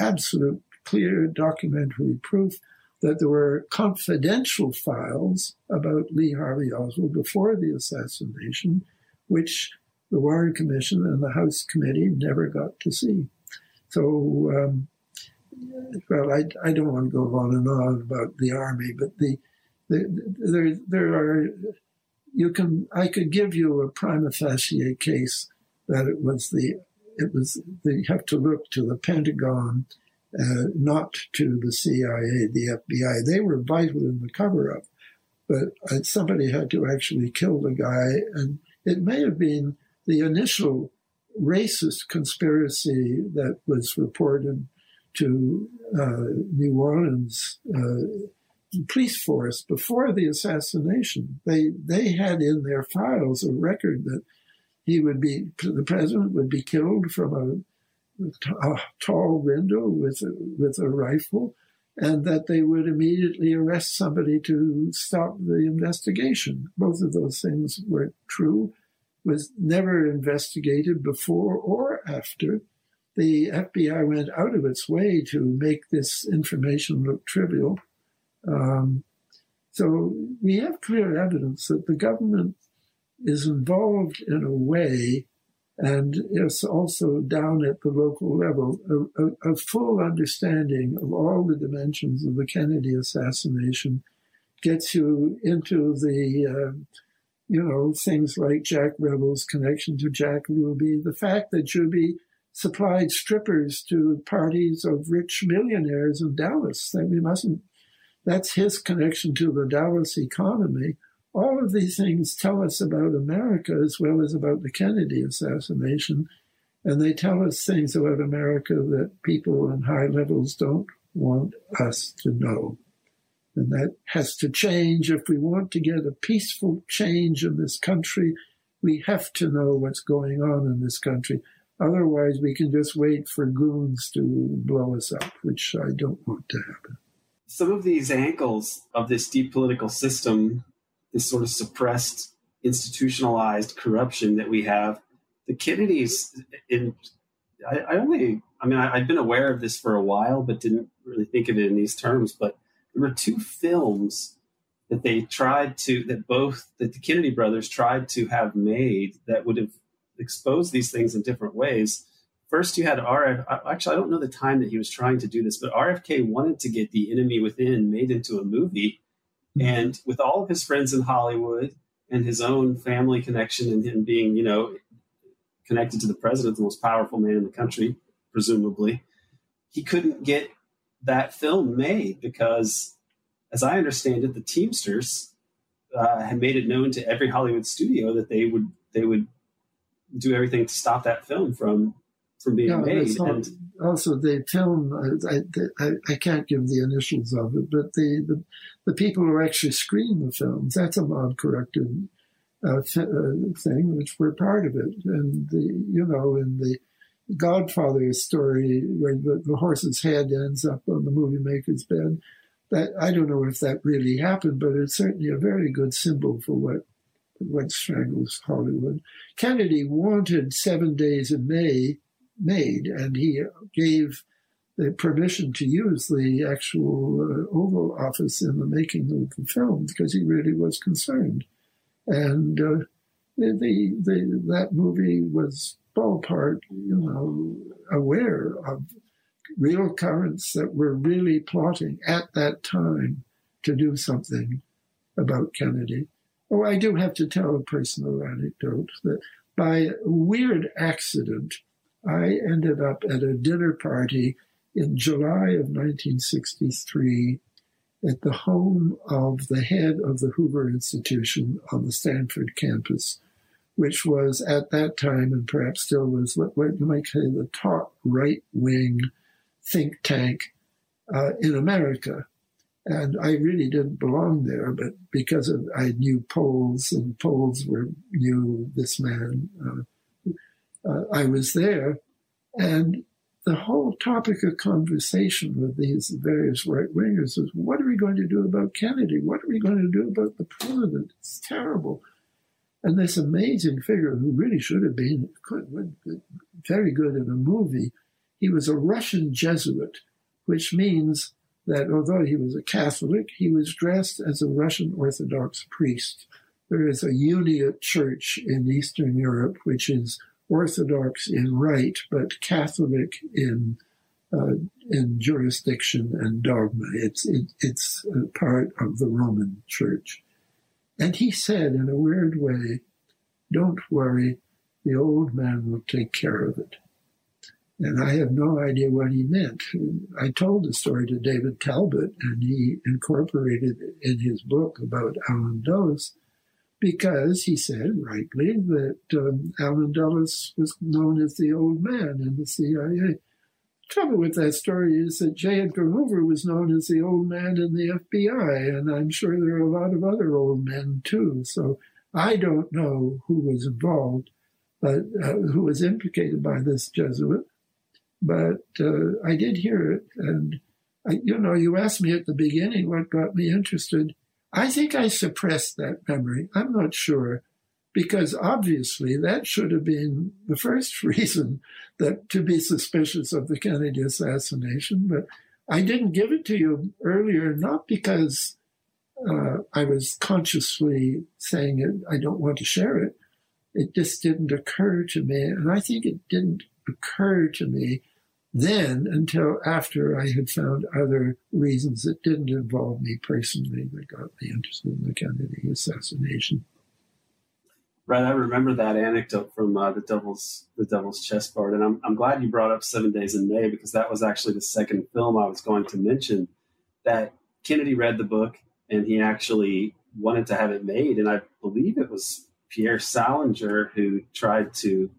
absolute clear documentary proof that there were confidential files about Lee Harvey Oswald before the assassination, which the Warren Commission and the House Committee never got to see. So, um, well, I, I don't want to go on and on about the army, but the, the there there are you can I could give you a prima facie case that it was the it was you have to look to the Pentagon, uh, not to the CIA, the FBI. They were vital in the cover up, but uh, somebody had to actually kill the guy, and it may have been the initial racist conspiracy that was reported to uh, New Orleans uh, police force before the assassination. They they had in their files a record that he would be the president would be killed from a, a tall window with a, with a rifle, and that they would immediately arrest somebody to stop the investigation. Both of those things were true. Was never investigated before or after. The FBI went out of its way to make this information look trivial um, so we have clear evidence that the government is involved in a way, and it's also down at the local level, a, a, a full understanding of all the dimensions of the Kennedy assassination gets you into the, uh, you know, things like Jack Revill's connection to Jack Ruby, the fact that Ruby supplied strippers to parties of rich millionaires in Dallas. That we mustn't that's his connection to the Dallas economy. All of these things tell us about America as well as about the Kennedy assassination. And they tell us things about America that people in high levels don't want us to know. And that has to change. If we want to get a peaceful change in this country, we have to know what's going on in this country. Otherwise, we can just wait for goons to blow us up, which I don't want to happen some of these ankles of this deep political system, this sort of suppressed, institutionalized corruption that we have, the Kennedys, in I, I only, I mean, I, I'd been aware of this for a while, but didn't really think of it in these terms. But there were two films that they tried to, that both, that the Kennedy brothers tried to have made that would have exposed these things in different ways first you had RF. Actually, I don't know the time that he was trying to do this, but RFK wanted to get The Enemy Within made into a movie. Mm-hmm. And with all of his friends in Hollywood and his own family connection and him being, you know, connected to the president, the most powerful man in the country, presumably, he couldn't get that film made because, as I understand it, the Teamsters uh, had made it known to every Hollywood studio that they would they would do everything to stop that film from from being yeah, made. and also, the film, I, I, I, can't give the initials of it, but the, the, the people who actually screen the films, that's a mob corrected uh, uh, thing, which were part of it. And, the, you know, in the Godfather story, where the, the horse's head ends up on the movie maker's bed, that I don't know if that really happened, but it's certainly a very good symbol for what what strangles Hollywood. Kennedy wanted Seven Days in May made, and he gave the permission to use the actual uh, Oval Office in the making of the film because he really was concerned. And uh, the, the, the, that movie was ballpark, you know, aware of real currents that were really plotting at that time to do something about Kennedy. Oh, I do have to tell a personal anecdote that by a weird accident, I ended up at a dinner party in July of 1963 at the home of the head of the Hoover Institution on the Stanford campus, which was at that time and perhaps still was what, you might say the top right wing think tank uh, in America. And I really didn't belong there, but because of, I knew Poles and Poles were knew this man, uh, uh, I was there. And the whole topic of conversation with these various right wingers was what are we going to do about Kennedy? What are we going to do about the president? It's terrible. And this amazing figure who really should have been very good in a movie, he was a Russian Jesuit, which means that although he was a Catholic, he was dressed as a Russian Orthodox priest. There is a Uniate church in Eastern Europe, which is Orthodox in right, but Catholic in uh, in jurisdiction and dogma. It's it, it's part of the Roman Church. And he said, in a weird way, "Don't worry, the old man will take care of it." And I have no idea what he meant. I told the story to David Talbot, and he incorporated it in his book about Allen Dulles because he said, rightly, that um, Allen Dulles was known as the old man in the CIA. Trouble with that story is that J. Edgar Hoover was known as the old man in the FBI, and I'm sure there are a lot of other old men too. So I don't know who was involved, but uh, who was implicated by this Jesuit but uh, I did hear it. And, I, you know, you asked me at the beginning what got me interested. I think I suppressed that memory. I'm not sure because obviously that should have been the first reason that to be suspicious of the Kennedy assassination. But I didn't give it to you earlier, not because uh, I was consciously saying it, I don't want to share it. It just didn't occur to me. And I think it didn't occur to me then until after I had found other reasons that didn't involve me personally that got me interested in the Kennedy assassination. Right, I remember that anecdote from uh, the Devil's the Devil's Chessboard, and I'm I'm glad you brought up Seven Days in May because that was actually the second film I was going to mention. That Kennedy read the book and he actually wanted to have it made, and I believe it was Pierre Salinger who tried to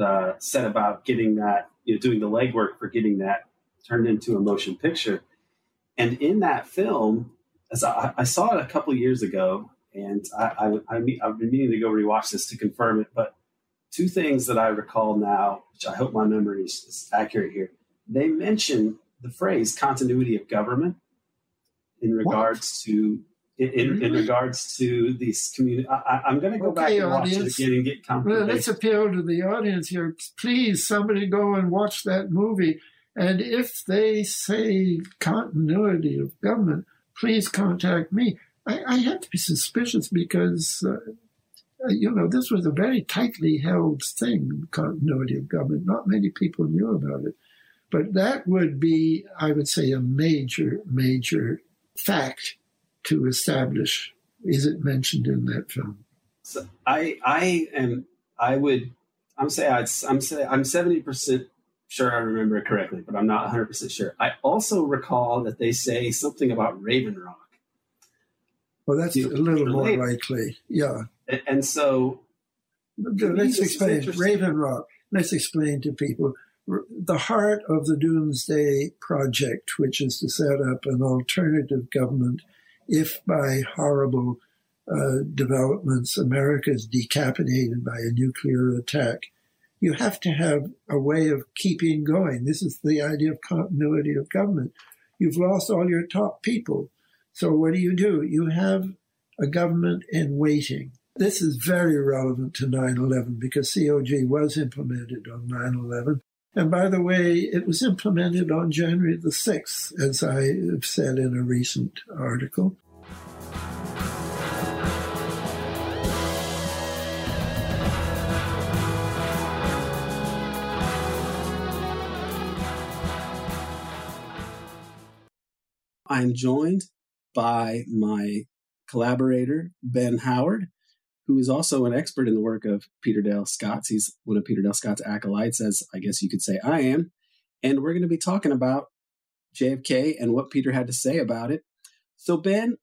uh, set about getting that you know, doing the legwork for getting that turned into a motion picture. And in that film, as I, I saw it a couple years ago, and I, I, I, have been meaning to go rewatch this to confirm it. But two things that I recall now, which I hope my memory is, is accurate here, they mention the phrase continuity of government in regards what? to in, in, in, regards to these community. I, am going to go okay, back and audience. watch it again and get confirmation. Let's appeal to the audience here. Please, somebody go and watch that movie. And if they say continuity of government, please contact me. I, I have to be suspicious because, uh, you know, this was a very tightly held thing, continuity of government. Not many people knew about it. But that would be, I would say, a major, major fact to establish? Is it mentioned in that film? So I I am I would I'm say I'd, I'm say I'm seventy percent sure I remember it correctly, but I'm not 100 percent sure. I also recall that they say something about Raven Rock. Well, that's a little more likely, yeah. And, and so, let's explain Raven Rock. Let's explain to people the heart of the Doomsday Project, which is to set up an alternative government if by horrible uh, developments America is decapitated by a nuclear attack, you have to have a way of keeping going. This is the idea of continuity of government. You've lost all your top people. So what do you do? You have a government in waiting. This is very relevant to 9 11 because COG was implemented on 9 11. And by the way, it was implemented on January the 6th, as I have said in a recent article. I'm joined by my collaborator, Ben Howard, who is also an expert in the work of Peter Dale Scott's. He's one of Peter Dale Scott's acolytes, as I guess you could say I am. And we're going to be talking about JFK and what Peter had to say about it. So, Ben,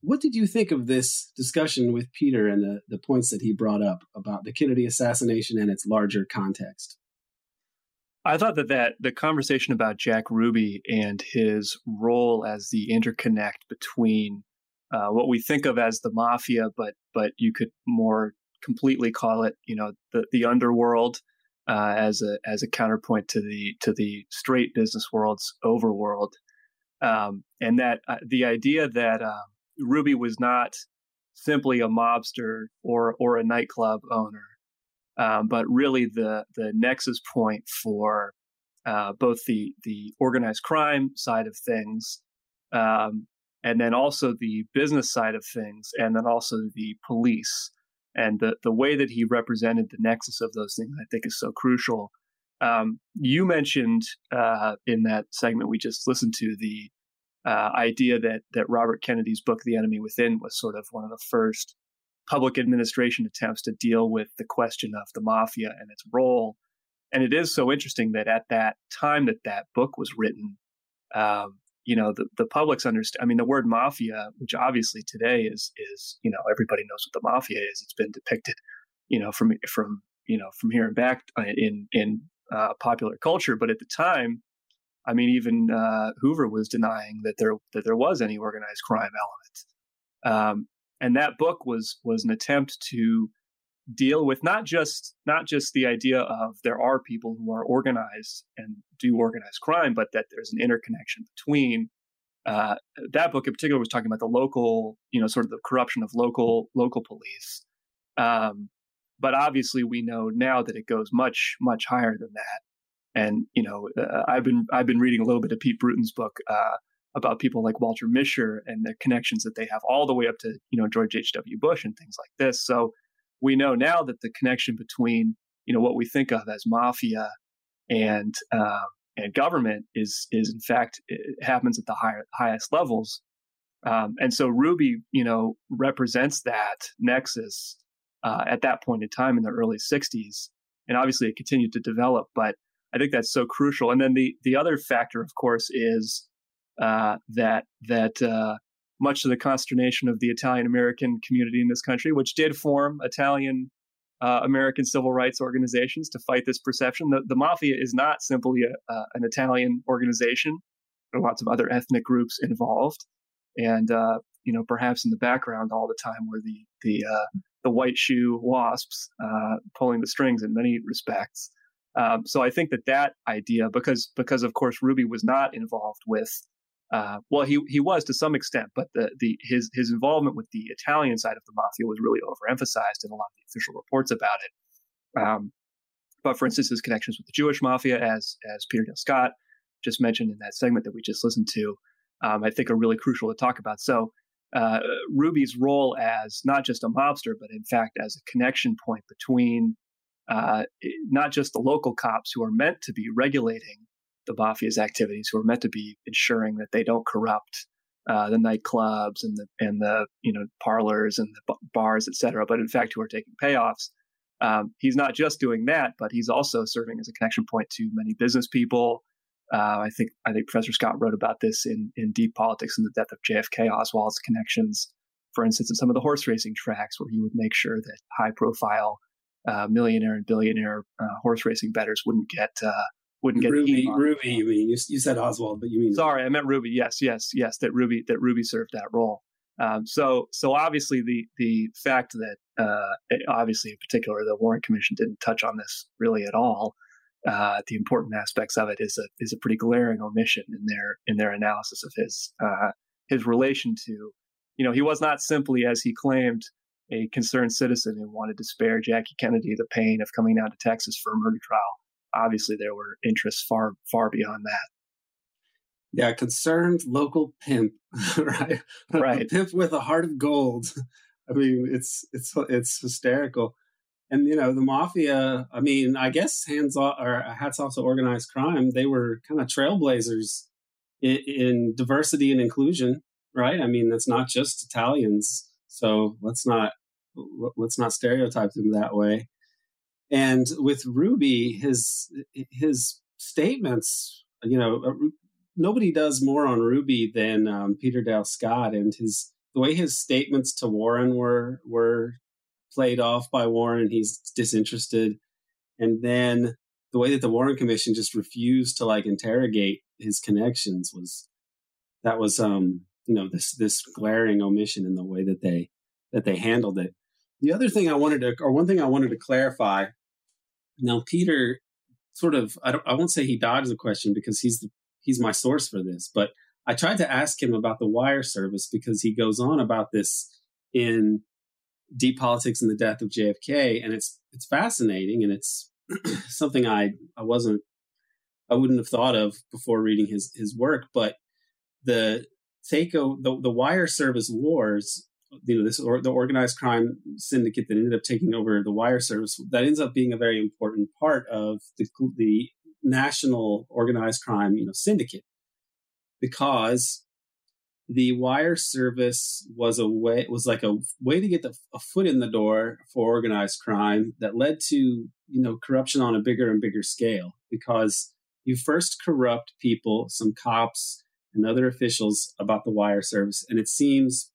what did you think of this discussion with Peter and the, the points that he brought up about the Kennedy assassination and its larger context? I thought that, that the conversation about Jack Ruby and his role as the interconnect between uh, what we think of as the mafia, but but you could more completely call it, you know, the the underworld uh, as a as a counterpoint to the to the straight business world's overworld, um, and that uh, the idea that uh, Ruby was not simply a mobster or or a nightclub owner, um, but really the the nexus point for uh, both the the organized crime side of things, um, and then also the business side of things, and then also the police. And the the way that he represented the nexus of those things, I think, is so crucial. Um, you mentioned uh, in that segment we just listened to the uh, idea that that Robert Kennedy's book, The Enemy Within, was sort of one of the first public administration attempts to deal with the question of the mafia and its role. And it is so interesting that at that time that that book was written, um, you know, the, the public's understand. I mean, the word mafia, which obviously today is is you know everybody knows what the mafia is. It's been depicted, you know, from from you know from here and back uh, in in uh, popular culture. But at the time, I mean, even uh, Hoover was denying that there that there was any organized crime element. Um, and that book was was an attempt to deal with not just not just the idea of there are people who are organized and do organized crime, but that there's an interconnection between. Uh, that book in particular was talking about the local, you know, sort of the corruption of local local police. Um, but obviously, we know now that it goes much much higher than that. And you know, uh, I've been I've been reading a little bit of Pete Brewton's book, uh, about people like Walter Mischer and the connections that they have all the way up to, you know, George H.W. Bush and things like this. So we know now that the connection between, you know, what we think of as mafia and, uh, and government is, is in fact, it happens at the higher, highest levels. Um, and so Ruby, you know, represents that nexus uh, at that point in time in the early 60s. And obviously it continued to develop, but I think that's so crucial. And then the, the other factor, of course, is uh, that that uh, much to the consternation of the Italian American community in this country, which did form Italian uh, American civil rights organizations to fight this perception. The, the mafia is not simply a, an Italian organization. There are lots of other ethnic groups involved, and uh, you know perhaps in the background all the time were the the uh, the white shoe wasps uh, pulling the strings in many respects. Um, so I think that that idea, because because of course Ruby was not involved with uh, well, he he was to some extent, but the the his his involvement with the Italian side of the mafia was really overemphasized in a lot of the official reports about it. Um, but for instance, his connections with the Jewish mafia, as as Peter Dale Scott just mentioned in that segment that we just listened to, um, I think are really crucial to talk about. So. Uh, Ruby's role as not just a mobster, but in fact as a connection point between uh, not just the local cops who are meant to be regulating the mafia's activities, who are meant to be ensuring that they don't corrupt uh, the nightclubs and the and the you know parlors and the bars, et cetera, but in fact who are taking payoffs. Um, he's not just doing that, but he's also serving as a connection point to many business people. Uh, I think I think Professor Scott wrote about this in in Deep Politics and the Death of JFK. Oswald's connections, for instance, in some of the horse racing tracks, where he would make sure that high profile uh, millionaire and billionaire uh, horse racing bettors wouldn't get uh, wouldn't get Ruby. Ruby, you mean you, you said Oswald, but you mean sorry, I meant Ruby. Yes, yes, yes. That Ruby that Ruby served that role. Um, so so obviously the the fact that uh, obviously in particular the Warren Commission didn't touch on this really at all. Uh, the important aspects of it is a is a pretty glaring omission in their in their analysis of his uh, his relation to you know he was not simply as he claimed a concerned citizen who wanted to spare Jackie Kennedy the pain of coming down to Texas for a murder trial obviously there were interests far far beyond that. Yeah, concerned local pimp, right? Right. Pimp with a heart of gold. I mean, it's it's it's hysterical. And you know, the mafia. I mean, I guess hands off or hats off to organized crime. They were kind of trailblazers in, in diversity and inclusion, right? I mean, it's not just Italians. So let's not let's not stereotype them that way. And with Ruby, his his statements, you know, uh, nobody does more on Ruby than um, Peter Dale Scott, and his the way his statements to Warren were were played off by Warren. He's disinterested, and then the way that the Warren Commission just refused to like interrogate his connections was that was um you know this this glaring omission in the way that they that they handled it. The other thing I wanted to or one thing I wanted to clarify. Now Peter sort of I I won't say he dodged the question because he's the he's my source for this, but I tried to ask him about the wire service because he goes on about this in Deep Politics and the Death of JFK, and it's it's fascinating and it's something I I wasn't I wouldn't have thought of before reading his his work, but the Takeo the, the wire service wars, you know, this or the organized crime syndicate that ended up taking over the wire service, that ends up being a very important part of the the national organized crime, you know, syndicate. Because the wire service was a way was like a way to get the, a foot in the door for organized crime that led to you know corruption on a bigger and bigger scale. Because you first corrupt people some cops and other officials about the wire service and it seems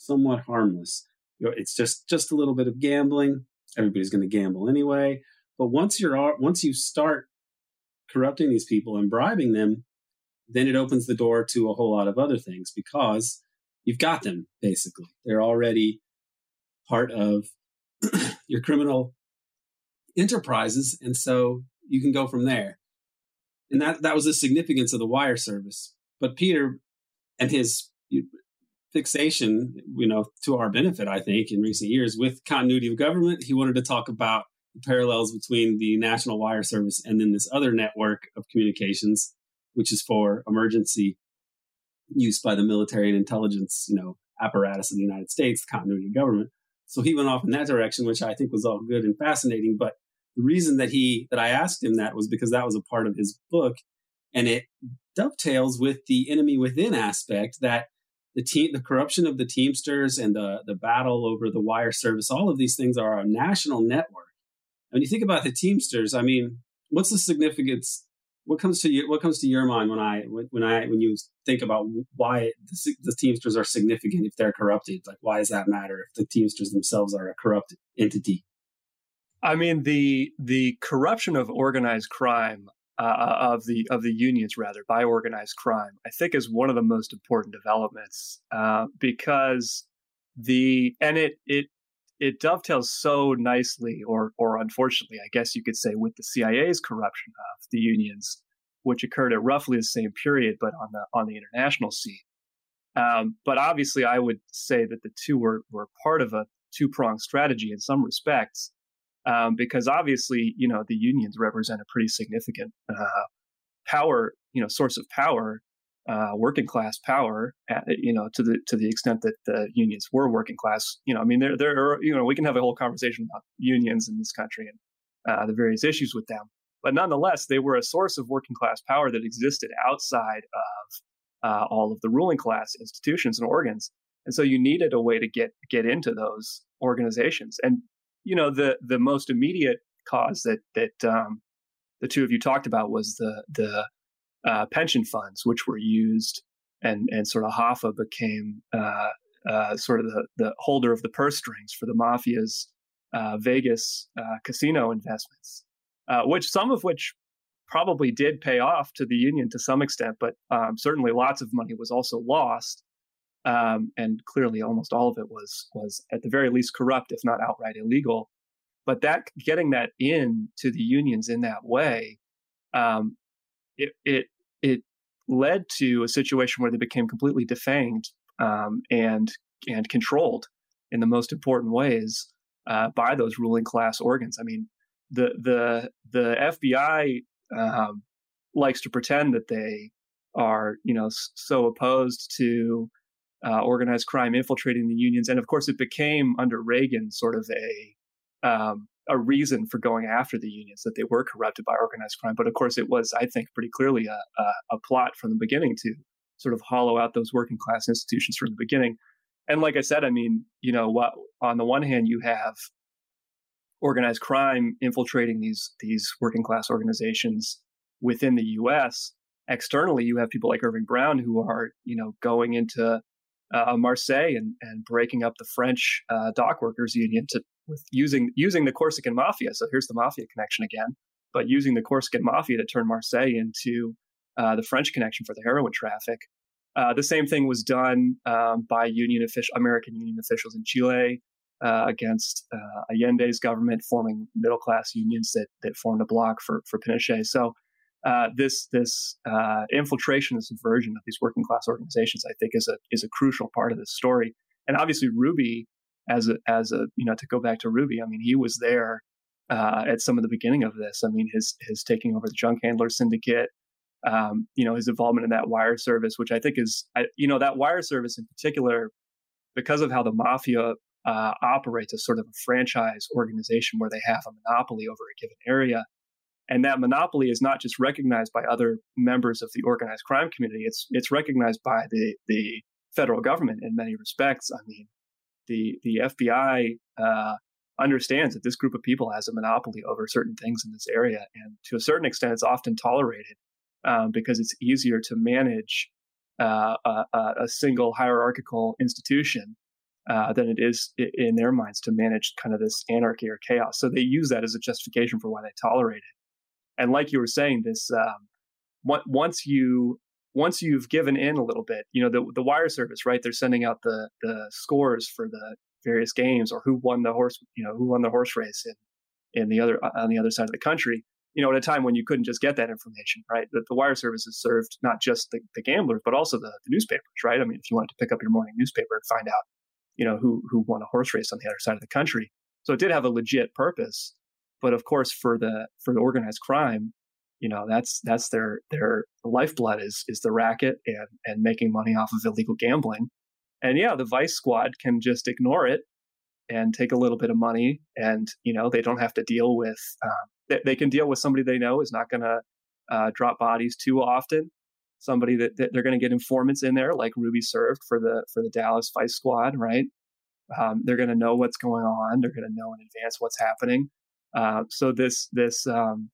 somewhat harmless you know, it's just just a little bit of gambling everybody's going to gamble anyway but once you're once you start corrupting these people and bribing them then it opens the door to a whole lot of other things because you've got them basically. They're already part of your criminal enterprises. And so you can go from there. And that, that was the significance of the wire service. But Peter and his fixation, you know, to our benefit, I think, in recent years with continuity of government, he wanted to talk about the parallels between the National Wire Service and then this other network of communications which is for emergency use by the military and intelligence, you know, apparatus of the United States, continuity of government. So he went off in that direction, which I think was all good and fascinating. But the reason that he that I asked him that was because that was a part of his book, and it dovetails with the enemy within aspect that the team, the corruption of the Teamsters and the the battle over the wire service, all of these things are a national network. When you think about the Teamsters, I mean, what's the significance? What comes to you what comes to your mind when i when i when you think about why the, the, teamsters are significant if they're corrupted? Like why does that matter if the teamsters themselves are a corrupt entity? I mean the the corruption of organized crime uh, of the of the unions rather by organized crime i think is one of the most important developments uh, because the and it it it dovetails so nicely, or or unfortunately, I guess you could say, with the CIA's corruption of the unions, which occurred at roughly the same period, but on the on the international scene. Um, but obviously, I would say that the two were were part of a two pronged strategy in some respects, um, because obviously, you know, the unions represent a pretty significant uh, power, you know, source of power uh, working class power, at, you know, to the to the extent that the unions were working class. You know, I mean, there there are, you know, we can have a whole conversation about unions in this country and uh, the various issues with them, but nonetheless, they were a source of working class power that existed outside of uh, all of the ruling class institutions and organs, and so you needed a way to get get into those organizations. And you know, the the most immediate cause that that um, the two of you talked about was the the uh, pension funds, which were used, and and sort of Hoffa became uh, uh, sort of the, the holder of the purse strings for the mafia's uh, Vegas uh, casino investments, uh, which some of which probably did pay off to the union to some extent, but um, certainly lots of money was also lost. Um, and clearly, almost all of it was was at the very least corrupt, if not outright illegal. But that getting that in to the unions in that way um, it it it led to a situation where they became completely defanged um, and and controlled in the most important ways uh, by those ruling class organs. I mean, the the the FBI um, likes to pretend that they are, you know, so opposed to uh, organized crime infiltrating the unions, and of course, it became under Reagan sort of a um, a reason for going after the unions that they were corrupted by organized crime. But of course, it was, I think, pretty clearly a, a, a plot from the beginning to sort of hollow out those working class institutions from the beginning. And like I said, I mean, you know, what on the one hand you have organized crime infiltrating these these working class organizations within the U.S. Externally, you have people like Irving Brown who are, you know, going into uh, Marseille and, and breaking up the French uh, dock workers union to with using using the Corsican mafia. So here's the mafia connection again but using the Corsican mafia to turn Marseille into uh, the French connection for the heroin traffic. Uh, the same thing was done um, by union official, American union officials in Chile uh, against uh, Allende's government, forming middle class unions that that formed a bloc for for Pinochet. So uh, this this uh, infiltration and subversion of these working class organizations, I think, is a is a crucial part of this story. And obviously, Ruby, as a as a you know, to go back to Ruby, I mean, he was there uh, at some of the beginning of this. I mean, his his taking over the junk handler syndicate, um, you know, his involvement in that wire service, which I think is, you know, that wire service in particular, because of how the mafia uh, operates as sort of a franchise organization where they have a monopoly over a given area. And that monopoly is not just recognized by other members of the organized crime community; it's it's recognized by the the federal government in many respects. I mean, the the FBI uh, understands that this group of people has a monopoly over certain things in this area, and to a certain extent, it's often tolerated um, because it's easier to manage uh, a, a, single hierarchical institution uh, than it is in their minds to manage kind of this anarchy or chaos. So they use that as a justification for why they tolerate it. And like you were saying, this um, once you once you've given in a little bit, you know the the wire service, right? They're sending out the the scores for the various games or who won the horse, you know, who won the horse race in in the other on the other side of the country. You know, at a time when you couldn't just get that information, right? The, the wire services served not just the, the gamblers, but also the, the newspapers, right? I mean, if you wanted to pick up your morning newspaper and find out, you know, who who won a horse race on the other side of the country, so it did have a legit purpose. But of course, for the for the organized crime, you know, that's that's their their lifeblood is is the racket and and making money off of illegal gambling. And yeah, the Vice Squad can just ignore it and take a little bit of money, and you know they don't have to deal with. Um, they, they, can deal with somebody they know is not going to uh, drop bodies too often. Somebody that, that they're going to get informants in there, like Ruby served for the for the Dallas Vice Squad, right? Um, they're going to know what's going on. They're going to know in advance what's happening. Uh, so this this um,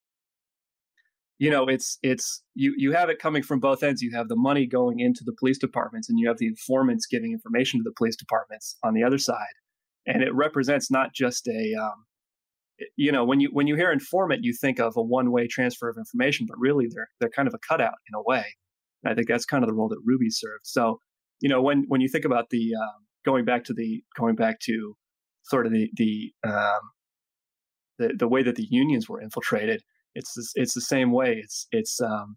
you know it's it's you you have it coming from both ends. You have the money going into the police departments and you have the informants giving information to the police departments on the other side. And it represents not just a um, you know when you when you hear informant you think of a one way transfer of information but really they're they're kind of a cutout in a way. And i think that's kind of the role that ruby served. So you know when when you think about the um, going back to the going back to sort of the the um, the, the way that the unions were infiltrated it's it's the same way. It's it's um,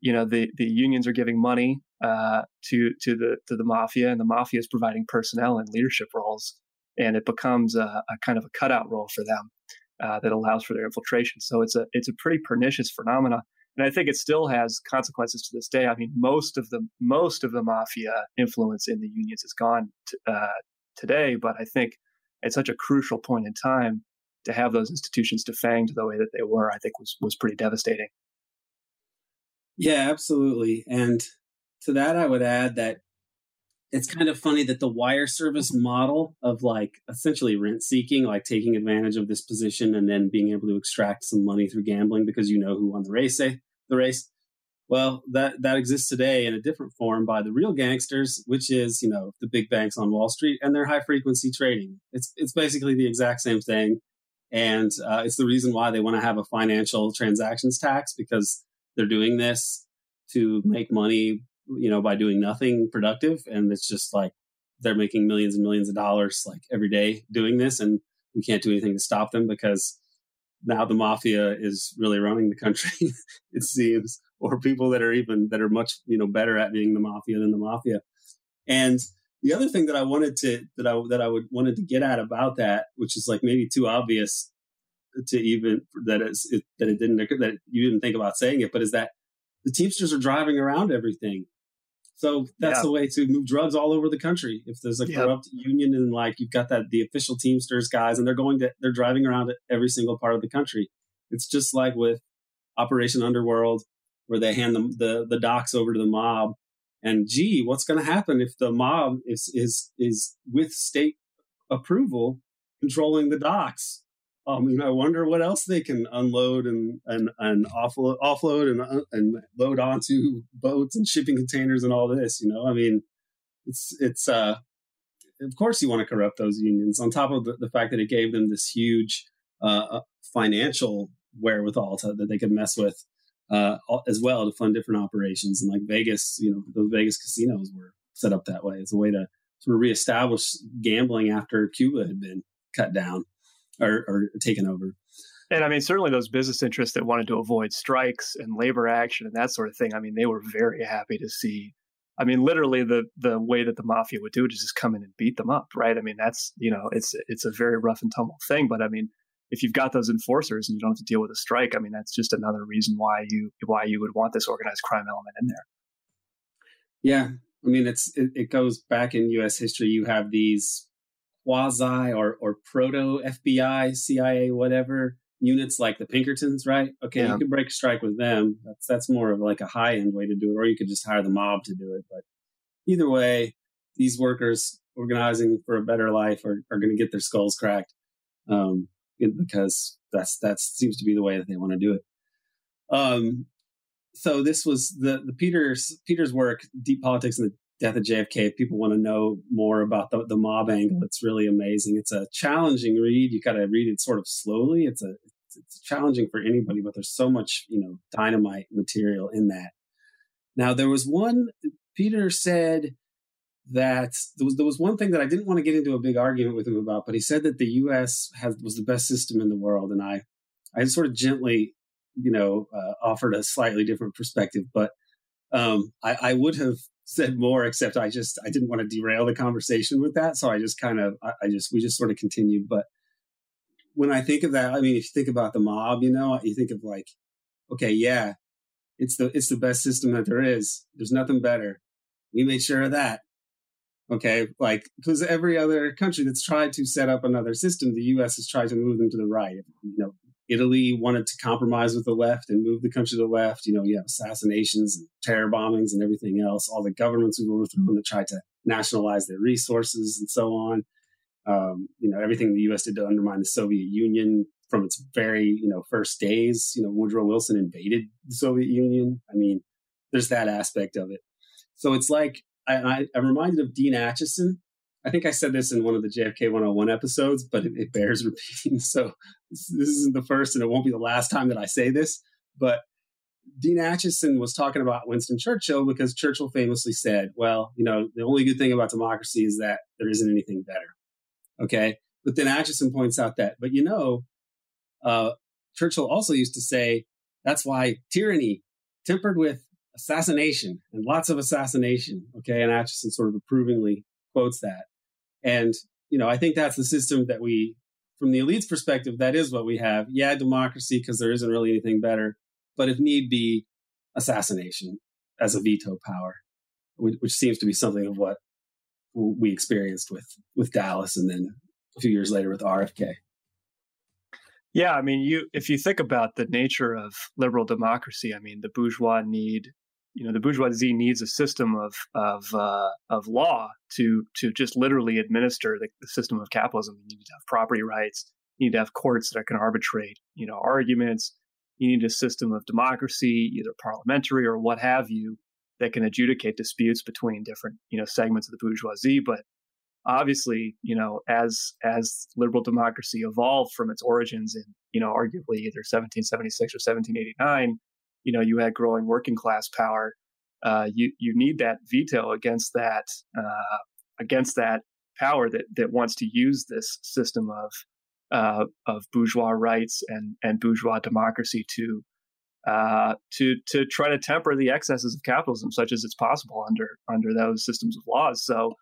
you know the the unions are giving money uh, to to the to the mafia, and the mafia is providing personnel and leadership roles, and it becomes a, a kind of a cutout role for them uh, that allows for their infiltration. So it's a it's a pretty pernicious phenomena, and I think it still has consequences to this day. I mean, most of the most of the mafia influence in the unions is gone t- uh, today, but I think at such a crucial point in time to have those institutions defanged the way that they were, I think was was pretty devastating. Yeah, absolutely. And to that, I would add that it's kind of funny that the wire service model of like essentially rent seeking, like taking advantage of this position and then being able to extract some money through gambling because you know who won the race, say, the race. Well, that that exists today in a different form by the real gangsters, which is you know the big banks on Wall Street and their high frequency trading. It's it's basically the exact same thing. And uh, it's the reason why they want to have a financial transactions tax because they're doing this to make money, you know, by doing nothing productive. And it's just like they're making millions and millions of dollars like every day doing this. And we can't do anything to stop them because now the mafia is really running the country, it seems, or people that are even that are much, you know, better at being the mafia than the mafia. And the other thing that I wanted to that I that I would wanted to get at about that, which is like maybe too obvious to even that it's it, that it didn't that you didn't think about saying it, but is that the Teamsters are driving around everything. So that's yeah. the way to move drugs all over the country. If there's a corrupt union and like you've got that the official Teamsters guys and they're going to they're driving around every single part of the country. It's just like with Operation Underworld, where they hand them the the docks over to the mob and gee, what's going to happen if the mob is is is with state approval controlling the docks? I mean, I wonder what else they can unload and and and offload, offload and uh, and load onto boats and shipping containers and all this. You know, I mean, it's it's uh, of course you want to corrupt those unions on top of the, the fact that it gave them this huge uh, uh financial wherewithal to, that they could mess with uh, as well to fund different operations. And like Vegas, you know, those Vegas casinos were set up that way. It's a way to sort of reestablish gambling after Cuba had been cut down or, or taken over. And I mean, certainly those business interests that wanted to avoid strikes and labor action and that sort of thing. I mean, they were very happy to see. I mean, literally the the way that the mafia would do it is just come in and beat them up, right? I mean, that's you know, it's it's a very rough and tumble thing. But I mean, if you've got those enforcers and you don't have to deal with a strike, I mean, that's just another reason why you why you would want this organized crime element in there. Yeah, I mean, it's it, it goes back in U.S. history. You have these quasi or or proto FBI, CIA, whatever units like the Pinkertons, right? Okay, yeah. you could break a strike with them. That's that's more of like a high end way to do it, or you could just hire the mob to do it. But either way, these workers organizing for a better life are, are going to get their skulls cracked um, because that's that seems to be the way that they want to do it. Um, so this was the the Peters Peters work, Deep Politics and the Death of JFK. If people want to know more about the, the mob angle, it's really amazing. It's a challenging read. You got to read it sort of slowly. It's a it's, challenging for anybody, but there's so much you know dynamite material in that. Now there was one Peter said that there was there was one thing that I didn't want to get into a big argument with him about, but he said that the U.S. has was the best system in the world, and I I sort of gently you know, uh, offered a slightly different perspective. But um, I, I, would have said more, except I just I didn't want to derail the conversation with that, so I just kind of I, I just we just sort of continued. But when I think of that, I mean, if you think about the mob, you know, you think of like, okay, yeah, it's the it's the best system that there is. There's nothing better. We made sure of that. Okay, like because every other country that's tried to set up another system, the U.S. has tried to move them to the right. You know, Italy wanted to compromise with the left and move the country to the left. You know, you have assassinations and terror bombings and everything else. All the governments were overthrown that tried to nationalize their resources and so on. Um, you know, everything the U.S. did to undermine the Soviet Union from its very, you know, first days. You know, Woodrow Wilson invaded the Soviet Union. I mean, there's that aspect of it. So it's like I, I'm reminded of Dean Acheson I think I said this in one of the JFK 101 episodes, but it, it bears repeating. So this, this, isn't the first, and it won't be the last time that I say this. But Dean Acheson was talking about Winston Churchill because Churchill famously said, "Well, you know, the only good thing about democracy is that there isn't anything better." Okay, but then Acheson points out that, but you know, uh, Churchill also used to say, "That's why tyranny, tempered with assassination and lots of assassination." Okay, and Acheson sort of approvingly quotes that. And, you know, I think that's the system that we, from the elite's perspective, that is what we have. Yeah, democracy, because there isn't really anything better. But if need be, assassination as a veto power, which seems to be something of what we experienced with, with Dallas and then a few years later with RFK. Yeah, I mean, you if you think about the nature of liberal democracy, I mean, the bourgeois need you know the bourgeoisie needs a system of of uh, of law to to just literally administer the, the, system of capitalism. You need to have property rights. You need to have courts that can arbitrate you know arguments. You need a system of democracy, either parliamentary or what have you, that can adjudicate disputes between different you know segments of the bourgeoisie. But obviously, you know, as as liberal democracy evolved from its origins in you know arguably either 1776 or 1789 you know you had growing working class power uh, you you need that veto against that uh, against that power that that wants to use this system of uh, of bourgeois rights and and bourgeois democracy to uh, to to try to temper the excesses of capitalism, such as it's possible under under those systems of laws. So,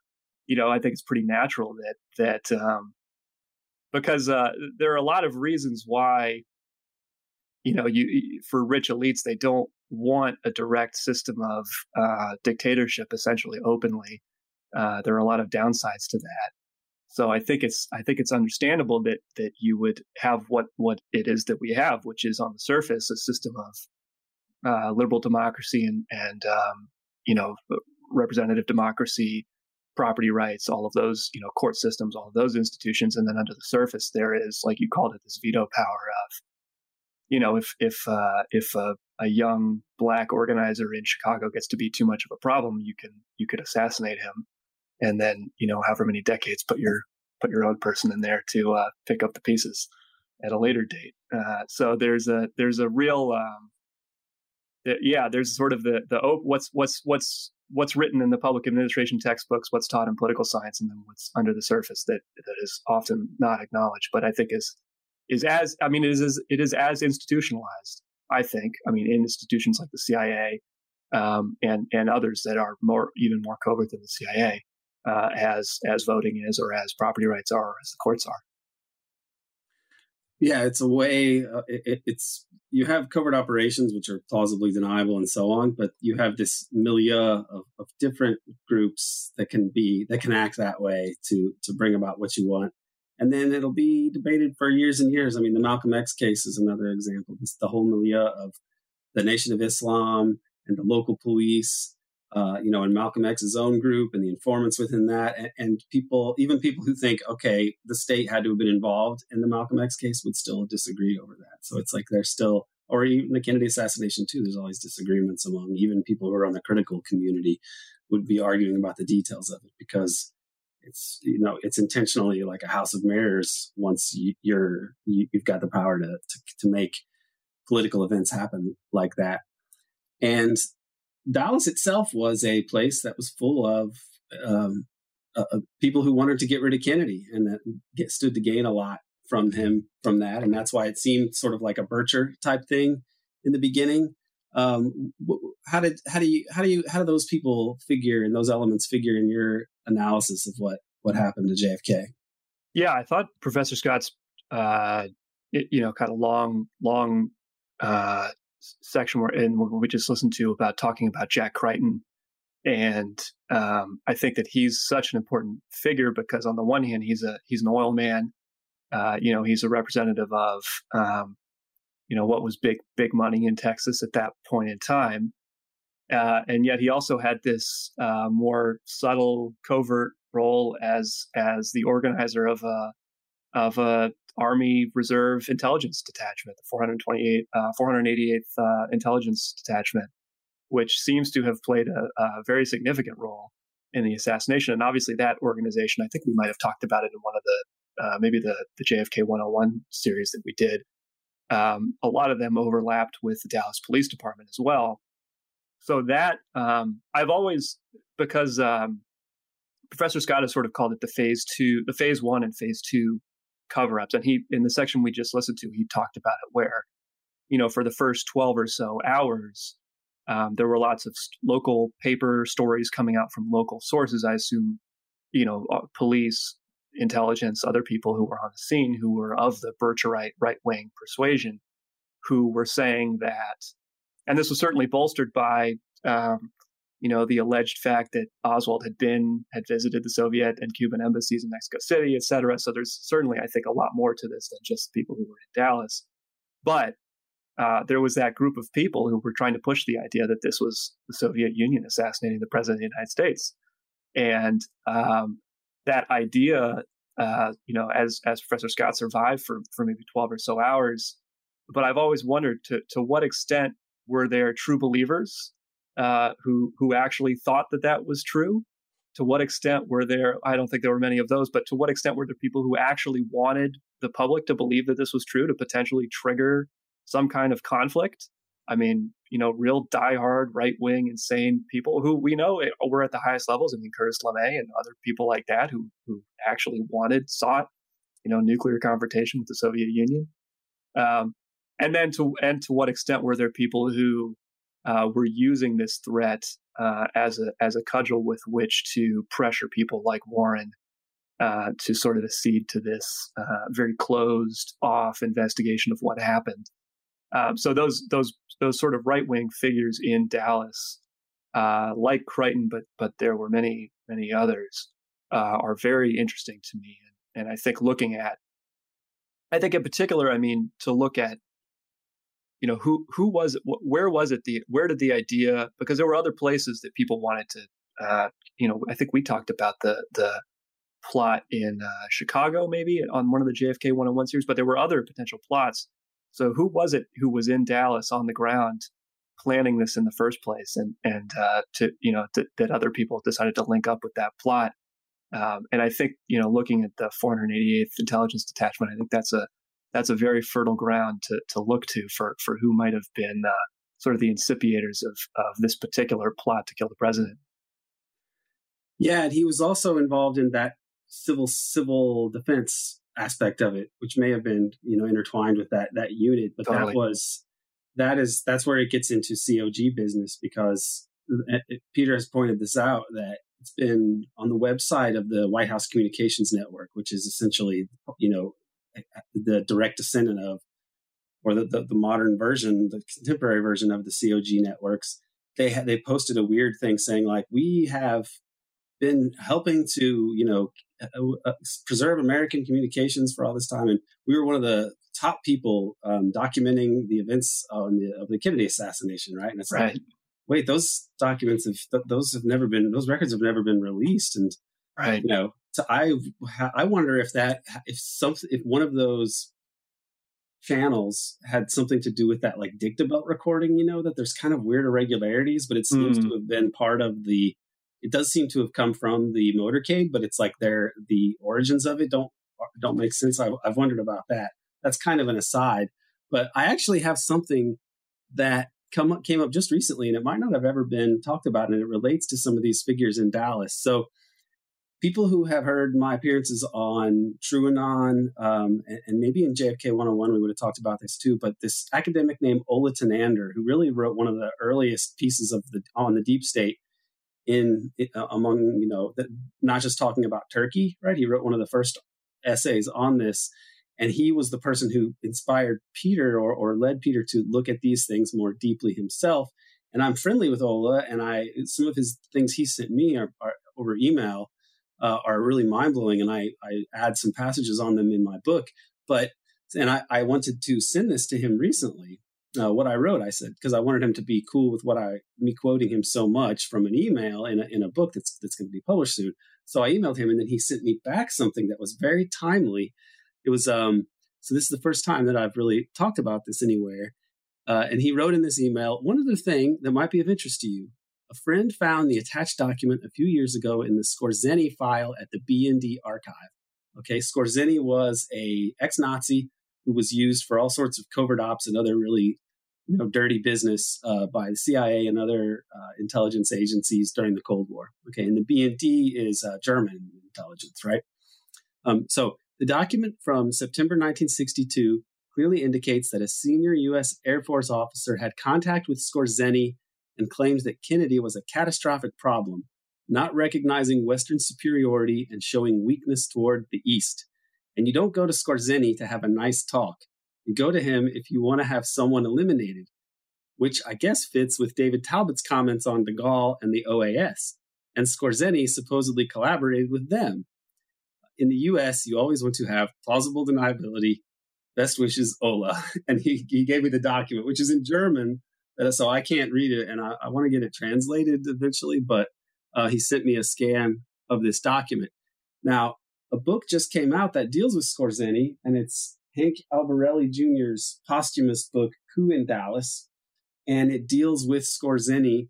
you know, I think it's pretty natural that that um, because uh, there are a lot of reasons why you know, you for rich elites, they don't want a direct system of uh, dictatorship, essentially openly. Uh, there are a lot of downsides to that. So I think it's I think it's understandable that that you would have what what it is that we have, which is on the surface a system of uh, liberal democracy and and um, you know representative democracy, property rights, all of those you know court systems, all of those institutions, and then under the surface there is like you called it this veto power of you know, if if uh, if a, a, young black organizer in Chicago gets to be too much of a problem, you can you could assassinate him, and then you know, however many decades, put your put your own person in there to uh, pick up the pieces. at a later date. Uh, so there's a there's a real um, yeah there's sort of the the oh, what's what's what's what's written in the public administration textbooks, what's taught in political science, and then what's under the surface that that is often not acknowledged, but I think is is as I mean it is it is as institutionalized. I think I mean in institutions like the CIA um, and and others that are more even more covert than the CIA uh, as as voting is or as property rights are or as the courts are. Yeah, it's a way. Uh, it, it's you have covert operations which are plausibly deniable and so on, but you have this milieu of, of different groups that can be that can act that way to to bring about what you want, and then it'll be debated for years and years. I mean, the Malcolm X case is another example. It's the whole milieu of the Nation of Islam and the local police uh, you know, and Malcolm X's own group and the informants within that, and, and, people, even people who think, okay, the state had to have been involved in the Malcolm X case, would still disagree over that. So it's like there's still, or even the Kennedy assassination too. There's always disagreements among even people who are on the critical community would be arguing about the details of it because it's you know it's intentionally like a house of mirrors once you, are you, have got the power to, to to make political events happen like that and Dallas itself was a place that was full of um, uh, uh, people who wanted to get rid of Kennedy and that get, stood to gain a lot from him from that. And that's why it seemed sort of like a Bircher type thing in the beginning. Um, how did how do you how do you how do those people figure and those elements figure in your analysis of what what happened to JFK? Yeah, I thought Professor Scott's uh, it, you know kind of long long uh, section we're in, what we just listened to about talking about Jack Crichton. And um, I think that he's such an important figure because on the one hand, he's a he's an oil man. Uh, you know, he's a representative of um, you know what was big big money in Texas at that point in time, uh, and yet he also had this uh, more subtle, covert role as as the organizer of a of a Army Reserve Intelligence Detachment, the 428, uh, 488th uh, Intelligence Detachment, which seems to have played a, a, very significant role in the assassination. And obviously, that organization, I think we might have talked about it in one of the, uh, maybe the, the JFK 101 series that we did. Um, a lot of them overlapped with the Dallas Police Department as well. So that um, I've always, because um, Professor Scott has sort of called it the phase two, the phase one and phase two cover ups. And he, in the section we just listened to, he talked about it where, you know, for the first 12 or so hours, um, there were lots of local paper stories coming out from local sources. I assume, you know, uh, police, intelligence, other people who were on the scene who were of the Bircherite right wing persuasion, who were saying that, and this was certainly bolstered by um, you know, the alleged fact that Oswald had been, had visited the Soviet and Cuban embassies in Mexico City, et cetera. So there's certainly, I think, a lot more to this than just people who were in Dallas. But uh, there was that group of people who were trying to push the idea that this was the Soviet Union assassinating the president of the United States. And um, that idea, uh, you know, as, as Professor Scott survived for, for maybe 12 or so hours, but I've always wondered to, to what extent were there true believers uh, who who actually thought that that was true. To what extent were there? I don't think there were many of those, but to what extent were there people who actually wanted the public to believe that this was true to potentially trigger some kind of conflict? I mean, you know, real diehard right wing insane people who we know were at the highest levels. I mean, Curtis LeMay and other people like that who who actually wanted sought, you know, nuclear confrontation with the Soviet Union. Um, and then to and to what extent were there people who uh, we're using this threat uh, as a as a cudgel with which to pressure people like Warren uh, to sort of accede to this uh, very closed off investigation of what happened. Um, so those those those sort of right wing figures in Dallas, uh, like Crichton, but but there were many many others, uh, are very interesting to me, and, and I think looking at, I think in particular, I mean to look at you know who who was it where was it the where did the idea because there were other places that people wanted to uh, you know i think we talked about the the plot in uh, chicago maybe on one of the jfk 101 series but there were other potential plots. So who was it who was in dallas on the ground planning this in the first place? And and uh, to you know to, that other people decided to link up with that plot. Um, and i think you know looking at the 488th intelligence detachment i think that's a that's a very fertile ground to to look to for for who might have been uh, sort of the incipiators of of this particular plot to kill the president. Yeah, and he was also involved in that civil civil defense aspect of it, which may have been you know intertwined with that that unit, but totally. that was that is that's where it gets into COG business because uh, it, Peter has pointed this out that it's been on the website of the White House Communications Network, which is essentially you know the direct descendant of or the, the, the modern version, the contemporary version of the COG networks. They ha- they posted a weird thing saying like we have been helping to you know uh, uh, preserve American communications for all this time, and we were one of the top people um, documenting the events on the, of the Kennedy assassination, right? And it's right. like, wait, those documents have th- those have never been those records have never been released, and right, you know, so I I wonder if that if something if one of those channels had something to do with that like dictabelt recording you know that there's kind of weird irregularities but it seems mm. to have been part of the it does seem to have come from the motorcade, but it's like they're the origins of it don't don't make sense. I've, I've wondered about that. That's kind of an aside, but I actually have something that come up, came up just recently, and it might not have ever been talked about, and it relates to some of these figures in Dallas. So, people who have heard my appearances on TrueAnon, um, and, and, maybe in JFK 101, we would have talked about this too. But this academic named Ola Tunander, who really wrote one of the earliest pieces of the on the deep state, in uh, among you know the, not just talking about Turkey, right? He wrote one of the first essays on this, and he was the person who inspired Peter or, or led Peter to look at these things more deeply himself. And I'm friendly with Ola, and I some of his things he sent me are, are over email uh, are really mind blowing, and I I add some passages on them in my book. But and I, I wanted to send this to him recently, uh, what I wrote. I said because I wanted him to be cool with what I me quoting him so much from an email in a, in a book that's that's going to be published soon. So I emailed him, and then he sent me back something that was very timely. It was um so this is the first time that I've really talked about this anywhere. Uh, and he wrote in this email one other thing that might be of interest to you. A friend found the attached document a few years ago in the Skorzeny file at the BND archive. Okay, Skorzeny was a ex-Nazi who was used for all sorts of covert ops and other really you know, dirty business uh, by the CIA and other uh, intelligence agencies during the Cold War. Okay, and the BND is uh, German intelligence, right? Um, so the document from September 1962 clearly indicates that a senior U.S. Air Force officer had contact with Skorzeny and claims that Kennedy was a catastrophic problem, not recognizing Western superiority and showing weakness toward the East. And you don't go to Skorzeny to have a nice talk. You go to him if you want to have someone eliminated, which I guess fits with David Talbot's comments on de Gaulle and the OAS. And Skorzeny supposedly collaborated with them. In the US, you always want to have plausible deniability. Best wishes, Ola. And he, he gave me the document, which is in German, uh, so I can't read it. And I, I want to get it translated eventually, but uh, he sent me a scan of this document. Now, a book just came out that deals with Skorzeny, and it's Hank Albarelli Jr.'s posthumous book, Coup in Dallas, and it deals with Skorzeny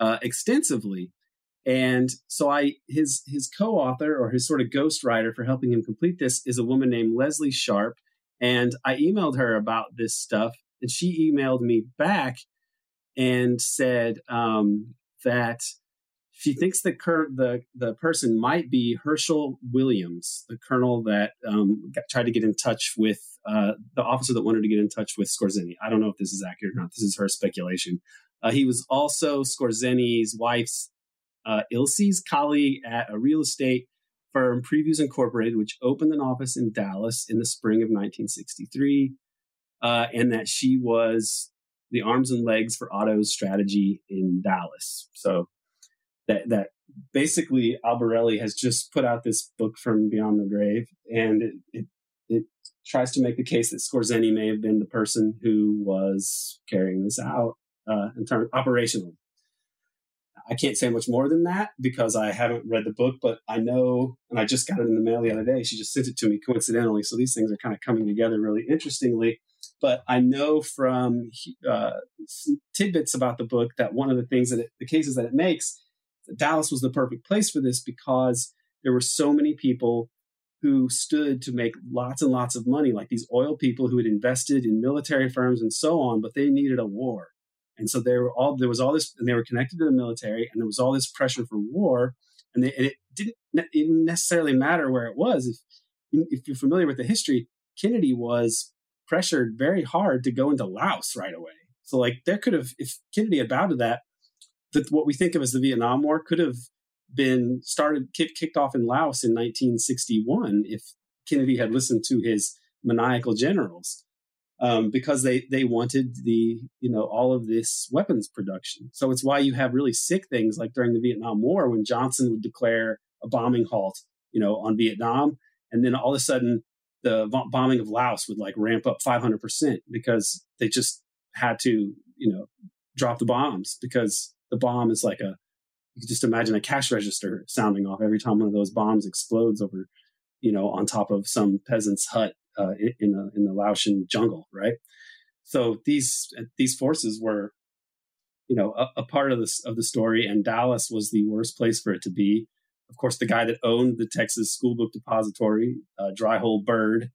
uh, extensively. And so I his his co-author or his sort of ghostwriter for helping him complete this is a woman named Leslie Sharp. And I emailed her about this stuff, and she emailed me back and said um, that she thinks the cur- the the person might be Herschel Williams, the colonel that um, got, tried to get in touch with uh, the officer that wanted to get in touch with Skorzeny. I don't know if this is accurate or not. This is her speculation. Uh, he was also Skorzeny's wife's uh, Ilse's colleague at a real estate firm, Previews Incorporated, which opened an office in Dallas in the spring of 1963, uh, and that she was the arms and legs for Otto's strategy in Dallas. So that that basically Albarelli has just put out this book from Beyond the Grave, and it, it, it tries to make the case that Skorzeny may have been the person who was carrying this out uh, in terms operationally. I can't say much more than that because I haven't read the book, but I know, and I just got it in the mail the other day. She just sent it to me coincidentally, so these things are kind of coming together really interestingly. But I know from uh, tidbits about the book that one of the things that it, the cases that it makes Dallas was the perfect place for this because there were so many people who stood to make lots and lots of money, like these oil people who had invested in military firms and so on, but they needed a war. And so there were all there was all this, and they were connected to the military, and there was all this pressure for war, and, they, and it didn't necessarily matter where it was. If if you're familiar with the history, Kennedy was pressured very hard to go into Laos right away. So like there could have, if Kennedy had bowed to that, that what we think of as the Vietnam War could have been started kicked off in Laos in 1961 if Kennedy had listened to his maniacal generals um, because they they wanted the you know all of this weapons production. So it's why you have really sick things like during the Vietnam War when Johnson would declare a bombing halt you know on Vietnam, and then all of a sudden the bombing of Laos would like ramp up 500 percent because they just had to you know drop the bombs because the bomb is like a you can just imagine a cash register sounding off every time one of those bombs explodes over, you know, on top of some peasant's hut uh, in the in the Laotian jungle, right? So these these forces were, you know, a, a part of this of the story, and Dallas was the worst place for it to be. Of course, the guy that owned the Texas School Book Depository, uh, D. Harold Byrd,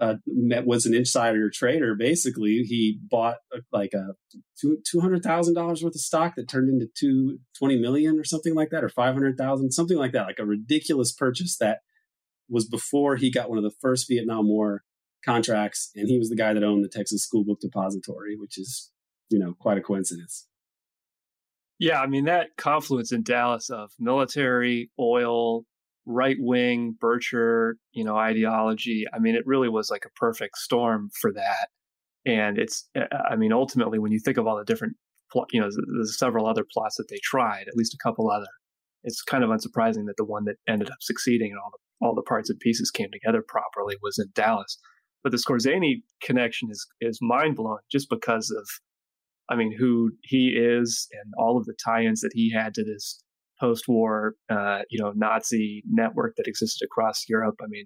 uh, was an insider trader. Basically, he bought a, like a two hundred thousand dollars worth of stock that turned into two twenty million or something like that, or five hundred thousand, something like that, like a ridiculous purchase that was before he got one of the first Vietnam War contracts, and he was the guy that owned the Texas School Book Depository, which is you know quite a coincidence. Yeah, I mean that confluence in Dallas of military, oil, right wing Bircher, you know, ideology. I mean, it really was like a perfect storm for that. And it's, uh, I mean, ultimately, when you think of all the different, you know, there's several other plots that they tried, at least a couple other. It's kind of unsurprising that the one that ended up succeeding and all the all the parts and pieces came together properly was in Dallas. But the Skorzeny connection is is mind blowing just because of, I mean, who he is and all of the tie-ins that he had to this post-war, uh, you know, Nazi network that existed across Europe. I mean,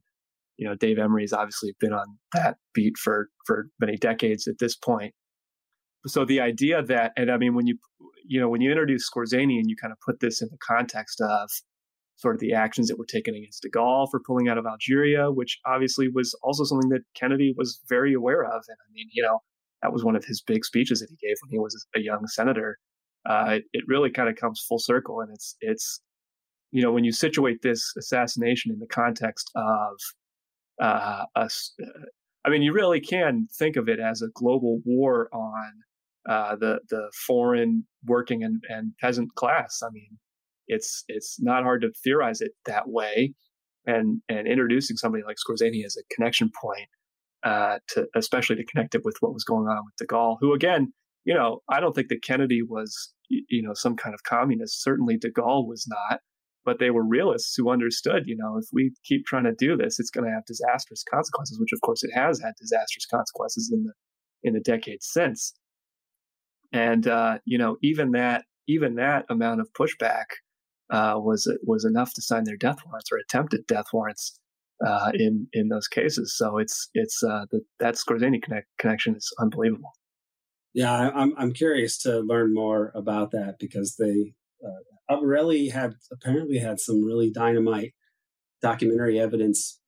you know, Dave Emory's obviously been on that beat for for many decades at this point. So the idea that, and I mean, when you, you know, when you introduce Skorzeny and you kind of put this in the context of sort of the actions that were taken against De Gaulle for pulling out of Algeria, which obviously was also something that Kennedy was very aware of. And I mean, you know, that was one of his big speeches that he gave when he was a young senator uh, it, it really kind of comes full circle. And it's, it's, you know, when you situate this assassination in the context of uh, us, uh, I mean, you really can think of it as a global war on uh, the the foreign working and, and peasant class. I mean, it's it's not hard to theorize it that way, and and introducing somebody like Skorzeny as a connection point uh, to especially to connect it with what was going on with De Gaulle, who again you know, I don't think that Kennedy was, you know, some kind of communist. Certainly de Gaulle was not, but they were realists who understood, you know, if we keep trying to do this, it's going to have disastrous consequences, which of course it has had disastrous consequences in the, in the decades since. And, uh, you know, even that, even that amount of pushback, uh, was, was enough to sign their death warrants or attempted death warrants, uh, in, in those cases. So it's, it's, uh, the, that Skorzeny connect, connection is unbelievable. Yeah, I'm I'm curious to learn more about that because they uh, Albarelli had apparently had some really dynamite documentary evidence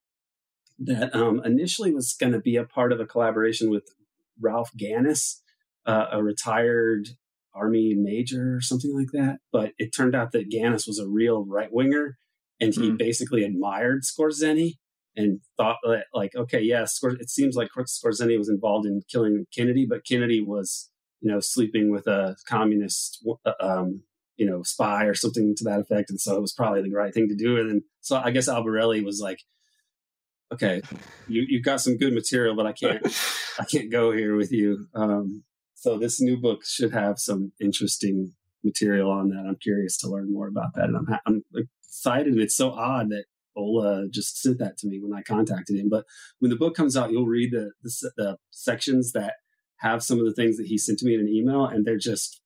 that um, initially was going to be a part of a collaboration with Ralph Ganis, uh, a retired army major or something like that. But it turned out that Ganis was a real right winger, and he mm. basically admired Skorzeny and thought that like, okay, yes, yeah, it seems like Skorzeny was involved in killing Kennedy, but Kennedy was, you know, sleeping with a communist, uh, um, you know, spy or something to that effect. And so it was probably the right thing to do. And then, so I guess Albarelli was like, okay, you, you've got some good material, but I can't, I can't go here with you. Um, so this new book should have some interesting material on that. I'm curious to learn more about that. And I'm, I'm excited. And it's so odd that Ola just sent that to me when I contacted him. But when the book comes out, you'll read the, the, the sections that have some of the things that he sent to me in an email, and they're just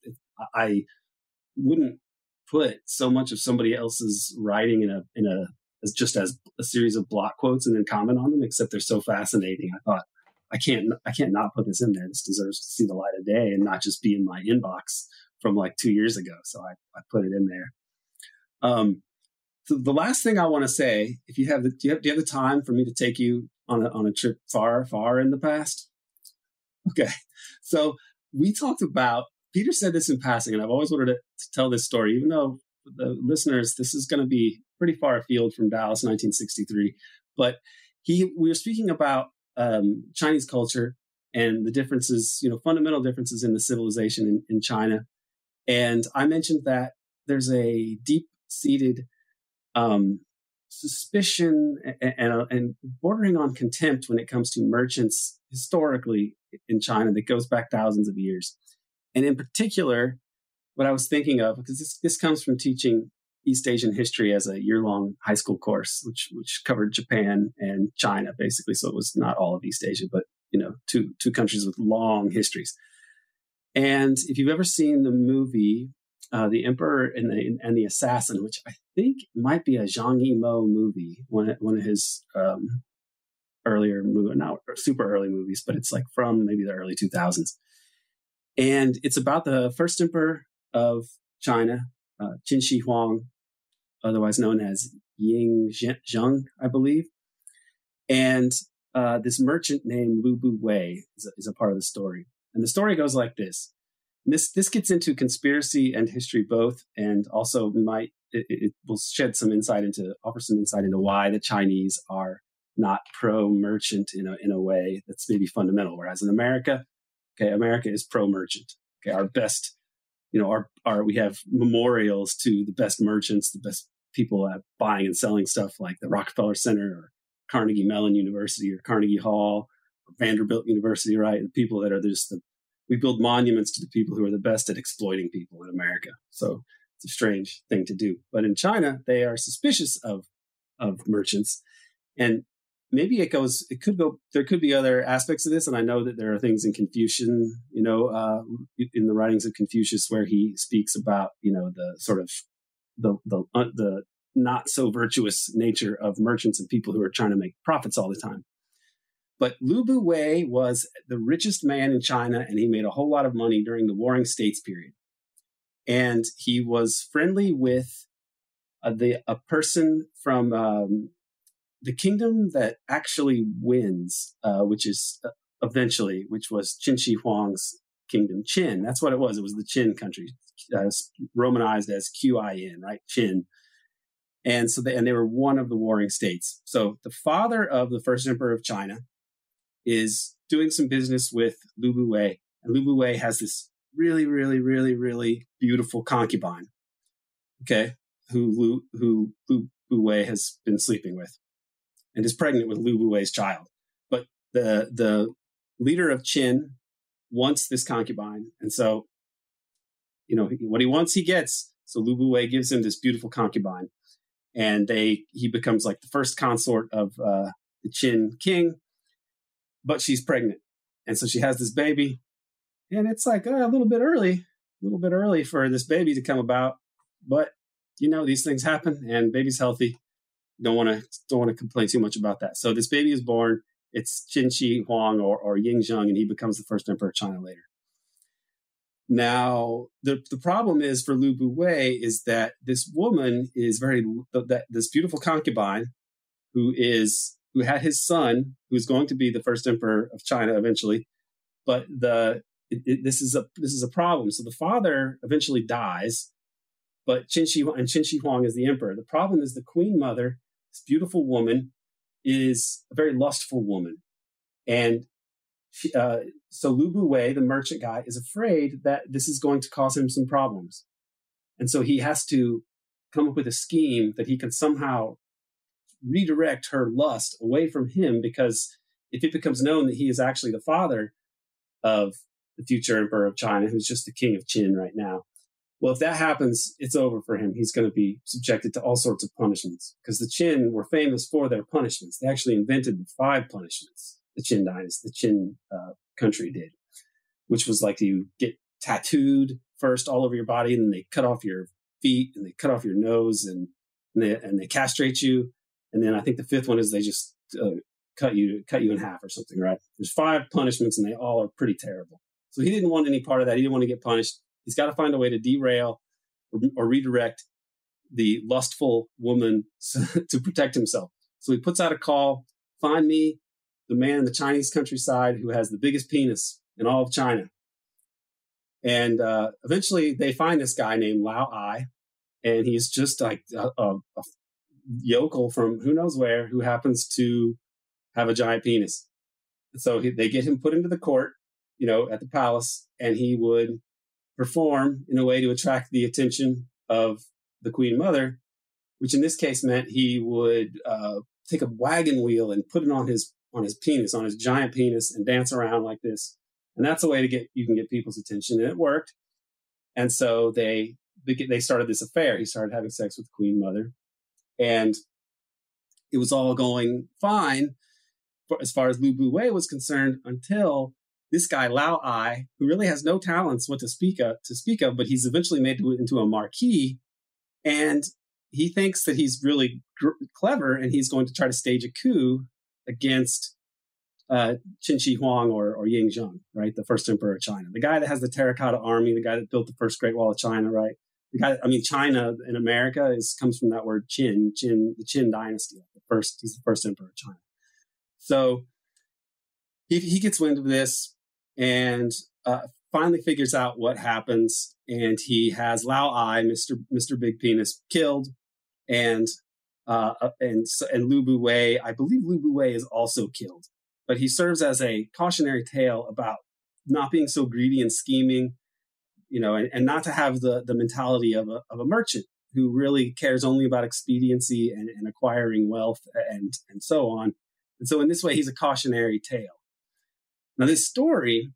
I wouldn't put so much of somebody else's writing in a in a as just as a series of block quotes and then comment on them, except they're so fascinating. I thought I can't I can't not put this in there. This deserves to see the light of day and not just be in my inbox from like two years ago. So I, I put it in there. Um, so the last thing I want to say, if you have the, do you have, do you have the time for me to take you on a, on a trip far, far in the past? Okay. So we talked about, Peter said this in passing, and I've always wanted to, to tell this story, even though the listeners, this is going to be pretty far afield from Dallas, 1963. But he, we were speaking about um, Chinese culture and the differences, you know, fundamental differences in the civilization in, in China. And I mentioned that there's a deep seated um, suspicion and, and, and, bordering on contempt when it comes to merchants historically in China that goes back thousands of years. And in particular, what I was thinking of, because this, this comes from teaching East Asian history as a year long high school course, which, which covered Japan and China basically. So it was not all of East Asia, but, you know, two, two countries with long histories. And if you've ever seen the movie uh, the Emperor and the and the Assassin, which I think it might be a Zhang Yimou movie, one one of his um, earlier movie, not super early movies, but it's like from maybe the early two thousands, and it's about the first emperor of China, uh, Qin Shi Huang, otherwise known as Ying Zheng, I believe, and uh, this merchant named Lu Bu Wei is a, is a part of the story. And the story goes like this. This this gets into conspiracy and history both, and also might it, it, will shed some insight into offer some insight into why the Chinese are not pro merchant in a in a way that's maybe fundamental. Whereas in America, okay, America is pro merchant. Okay, our best, you know, our our we have memorials to the best merchants, the best people at buying and selling stuff like the Rockefeller Center or Carnegie Mellon University or Carnegie Hall or Vanderbilt University, right? The people that are just the we build monuments to the people who are the best at exploiting people in America. So strange thing to do. But in China, they are suspicious of of merchants. And maybe it goes it could go there could be other aspects of this and i know that there are things in confucian you know uh, in the writings of confucius where he speaks about you know the sort of the the uh, the not so virtuous nature of merchants and people who are trying to make profits all the time but Lu Bu Wei was the richest man in China, and he made a whole lot of money during the Warring States period. And he was friendly with uh, the a person from um, the kingdom that actually wins, uh, which is uh, eventually, which was Qin Shi Huang's kingdom, Qin. That's what it was. It was the Qin country, uh, romanized as Q I N, right? Qin. And so, they, and they were one of the warring states. So the father of the first emperor of China is doing some business with Lu Bu Wei. And Lu Bu Wei has this really, really, really, really beautiful concubine, okay, who Lu, who Lu Bu Wei has been sleeping with and is pregnant with Lu Bu Wei's child. But the, the leader of Qin wants this concubine. And so, you know, what he wants, he gets. So Lu Bu Wei gives him this beautiful concubine. And they, he becomes like the first consort of uh, the Qin king but she's pregnant. And so she has this baby. And it's like uh, a little bit early, a little bit early for this baby to come about. But, you know, these things happen and baby's healthy. Don't want to don't want to complain too much about that. So this baby is born. It's Qin Shi Huang or, or Ying Zheng, and he becomes the first emperor of China later. Now, the, the problem is for Lu Bu Wei is that this woman is very, that this beautiful concubine who is who had his son, who's going to be the first emperor of China eventually. But the it, it, this is a this is a problem. So the father eventually dies, but Qin Shi and Qin Shi Huang is the emperor. The problem is the queen mother, this beautiful woman, is a very lustful woman, and she, uh, so Lu Bu Wei, the merchant guy, is afraid that this is going to cause him some problems, and so he has to come up with a scheme that he can somehow redirect her lust away from him because if it becomes known that he is actually the father of the future emperor of China, who's just the king of Qin right now, well, if that happens, it's over for him. He's going to be subjected to all sorts of punishments because the Qin were famous for their punishments. They actually invented the five punishments the Qin dynasty, the Qin uh, country did, which was like you get tattooed first all over your body, and then they cut off your feet and they cut off your nose and and they, and they castrate you and then I think the fifth one is they just uh, cut you cut you in half or something, right? There's five punishments, and they all are pretty terrible. So he didn't want any part of that. He didn't want to get punished. He's got to find a way to derail or, or redirect the lustful woman to protect himself. So he puts out a call find me the man in the Chinese countryside who has the biggest penis in all of China. And uh, eventually they find this guy named Lao Ai, and he's just like a, a, a yokel from who knows where who happens to have a giant penis. So he, they get him put into the court, you know, at the palace, and he would perform in a way to attract the attention of the queen mother, which in this case meant he would uh, take a wagon wheel and put it on his on his penis, on his giant penis, and dance around like this. And that's a way to get you can get people's attention, and it worked. And so they they started this affair. He started having sex with the Queen Mother, and it was all going fine as far as Lu Bu Wei was concerned until this guy Lao Ai, who really has no talents what to speak of, to speak of, but he's eventually made into a marquis, and he thinks that he's really gr- clever, and he's going to try to stage a coup against uh, Qin Shi Huang or, or Ying Zheng, right? The first emperor of China, the guy that has the terracotta army, the guy that built the first Great Wall of China, right? The guy, I mean, China in America is comes from that word Qin, Qin, the Qin dynasty, the first, he's the first emperor of China. So he, he gets wind of this and uh, finally figures out what happens, and he has Lao Ai, Mister Mister Big Penis, killed, and uh, uh, and and Lu Bu Wei, I believe Lu Bu Wei is also killed, but he serves as a cautionary tale about not being so greedy and scheming, you know, and, and not to have the the mentality of a of a merchant who really cares only about expediency and, and acquiring wealth and and so on. And so in this way, he's a cautionary tale. Now this story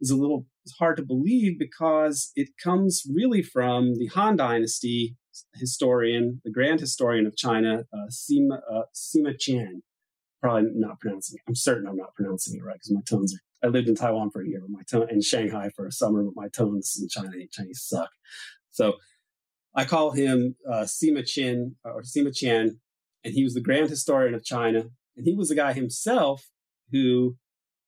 is a little hard to believe because it comes really from the Han Dynasty historian, the grand historian of China, uh, Sima, uh, Sima Qian. Probably not pronouncing it. I'm certain I'm not pronouncing it right because my tones are. I lived in Taiwan for a year, but my tone in Shanghai for a summer, but my tones in China Chinese suck. So I call him uh, Sima Qian or Sima Qian, and he was the grand historian of China, and he was the guy himself who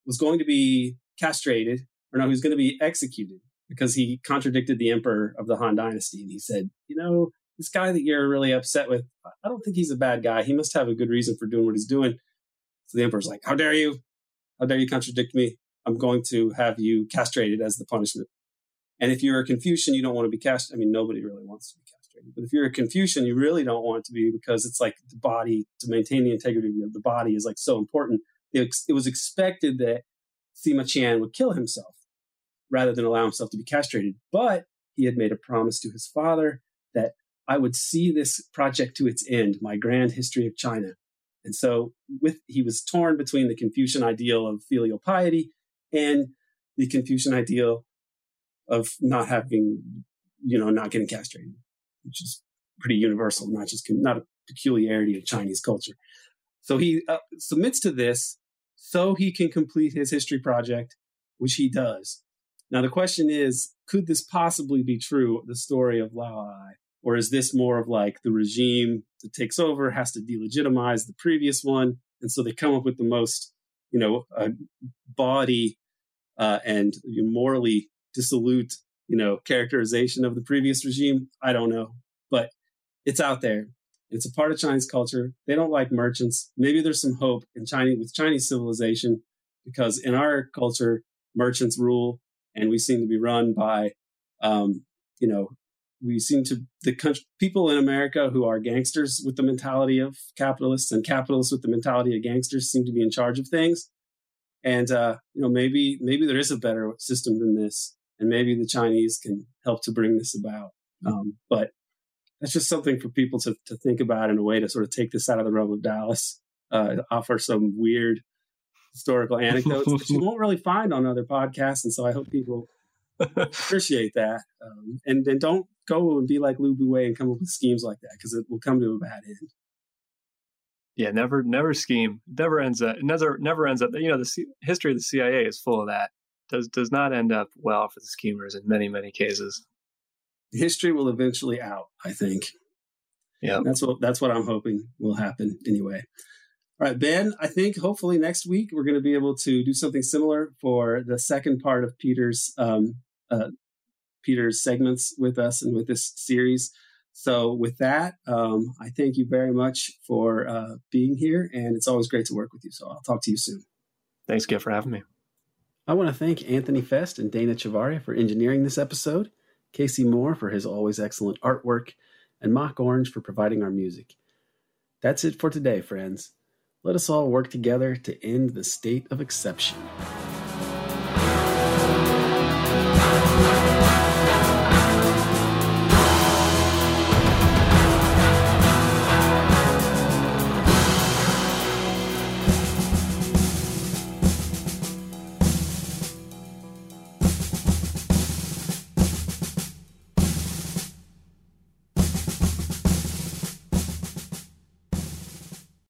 was going to be castrated, or no, he was going to be executed because he contradicted the emperor of the Han dynasty. And he said, you know, this guy that you're really upset with, I don't think he's a bad guy. He must have a good reason for doing what he's doing. So the emperor's like, how dare you? How dare you contradict me? I'm going to have you castrated as the punishment. And if you're a Confucian, you don't want to be castrated. I mean, nobody really wants to be castrated. But if you're a Confucian, you really don't want to be because it's like the body, to maintain the integrity of the body is like so important. It, it was expected that Sima Qian would kill himself rather than allow himself to be castrated. But he had made a promise to his father that I would see this project to its end, my grand history of China. And so with he was torn between the Confucian ideal of filial piety and the Confucian ideal of not having, you know, not getting castrated, which is pretty universal, not just not a peculiarity of Chinese culture. So he uh, submits to this so he can complete his history project, which he does. Now, the question is could this possibly be true, the story of Lao Ai? Or is this more of like the regime that takes over has to delegitimize the previous one? And so they come up with the most, you know, uh, body uh, and morally dissolute, you know, characterization of the previous regime? I don't know. But it's out there. It's a part of Chinese culture. They don't like merchants. Maybe there's some hope in Chinese with Chinese civilization because in our culture, merchants rule and we seem to be run by, um, you know, we seem to the country, people in America who are gangsters with the mentality of capitalists and capitalists with the mentality of gangsters seem to be in charge of things. And uh, you know, maybe maybe there is a better system than this, and maybe the Chinese can help to bring this about. Um, but that's just something for people to to think about in a way to sort of take this out of the realm of Dallas, uh, offer some weird historical anecdotes that you won't really find on other podcasts. And so I hope people appreciate that. Um, and then don't go and be like Lu Bu Wei and come up with schemes like that because it will come to a bad end. Yeah, never, never scheme. Never ends up. Never, never ends up. You know, the C- history of the CIA is full of that. Does does not end up well for the schemers in many many cases. History will eventually out. I think. Yeah, that's what that's what I'm hoping will happen anyway. All right, Ben, I think hopefully next week we're going to be able to do something similar for the second part of Peter's um, uh, Peter's segments with us and with this series. So, with that, um, I thank you very much for uh, being here, and it's always great to work with you. So, I'll talk to you soon. Thanks, Giff, for having me. I want to thank Anthony Fest and Dana Chavarria for engineering this episode, Casey Moore for his always excellent artwork, and Mock Orange for providing our music. That's it for today, friends. Let us all work together to end the state of exception.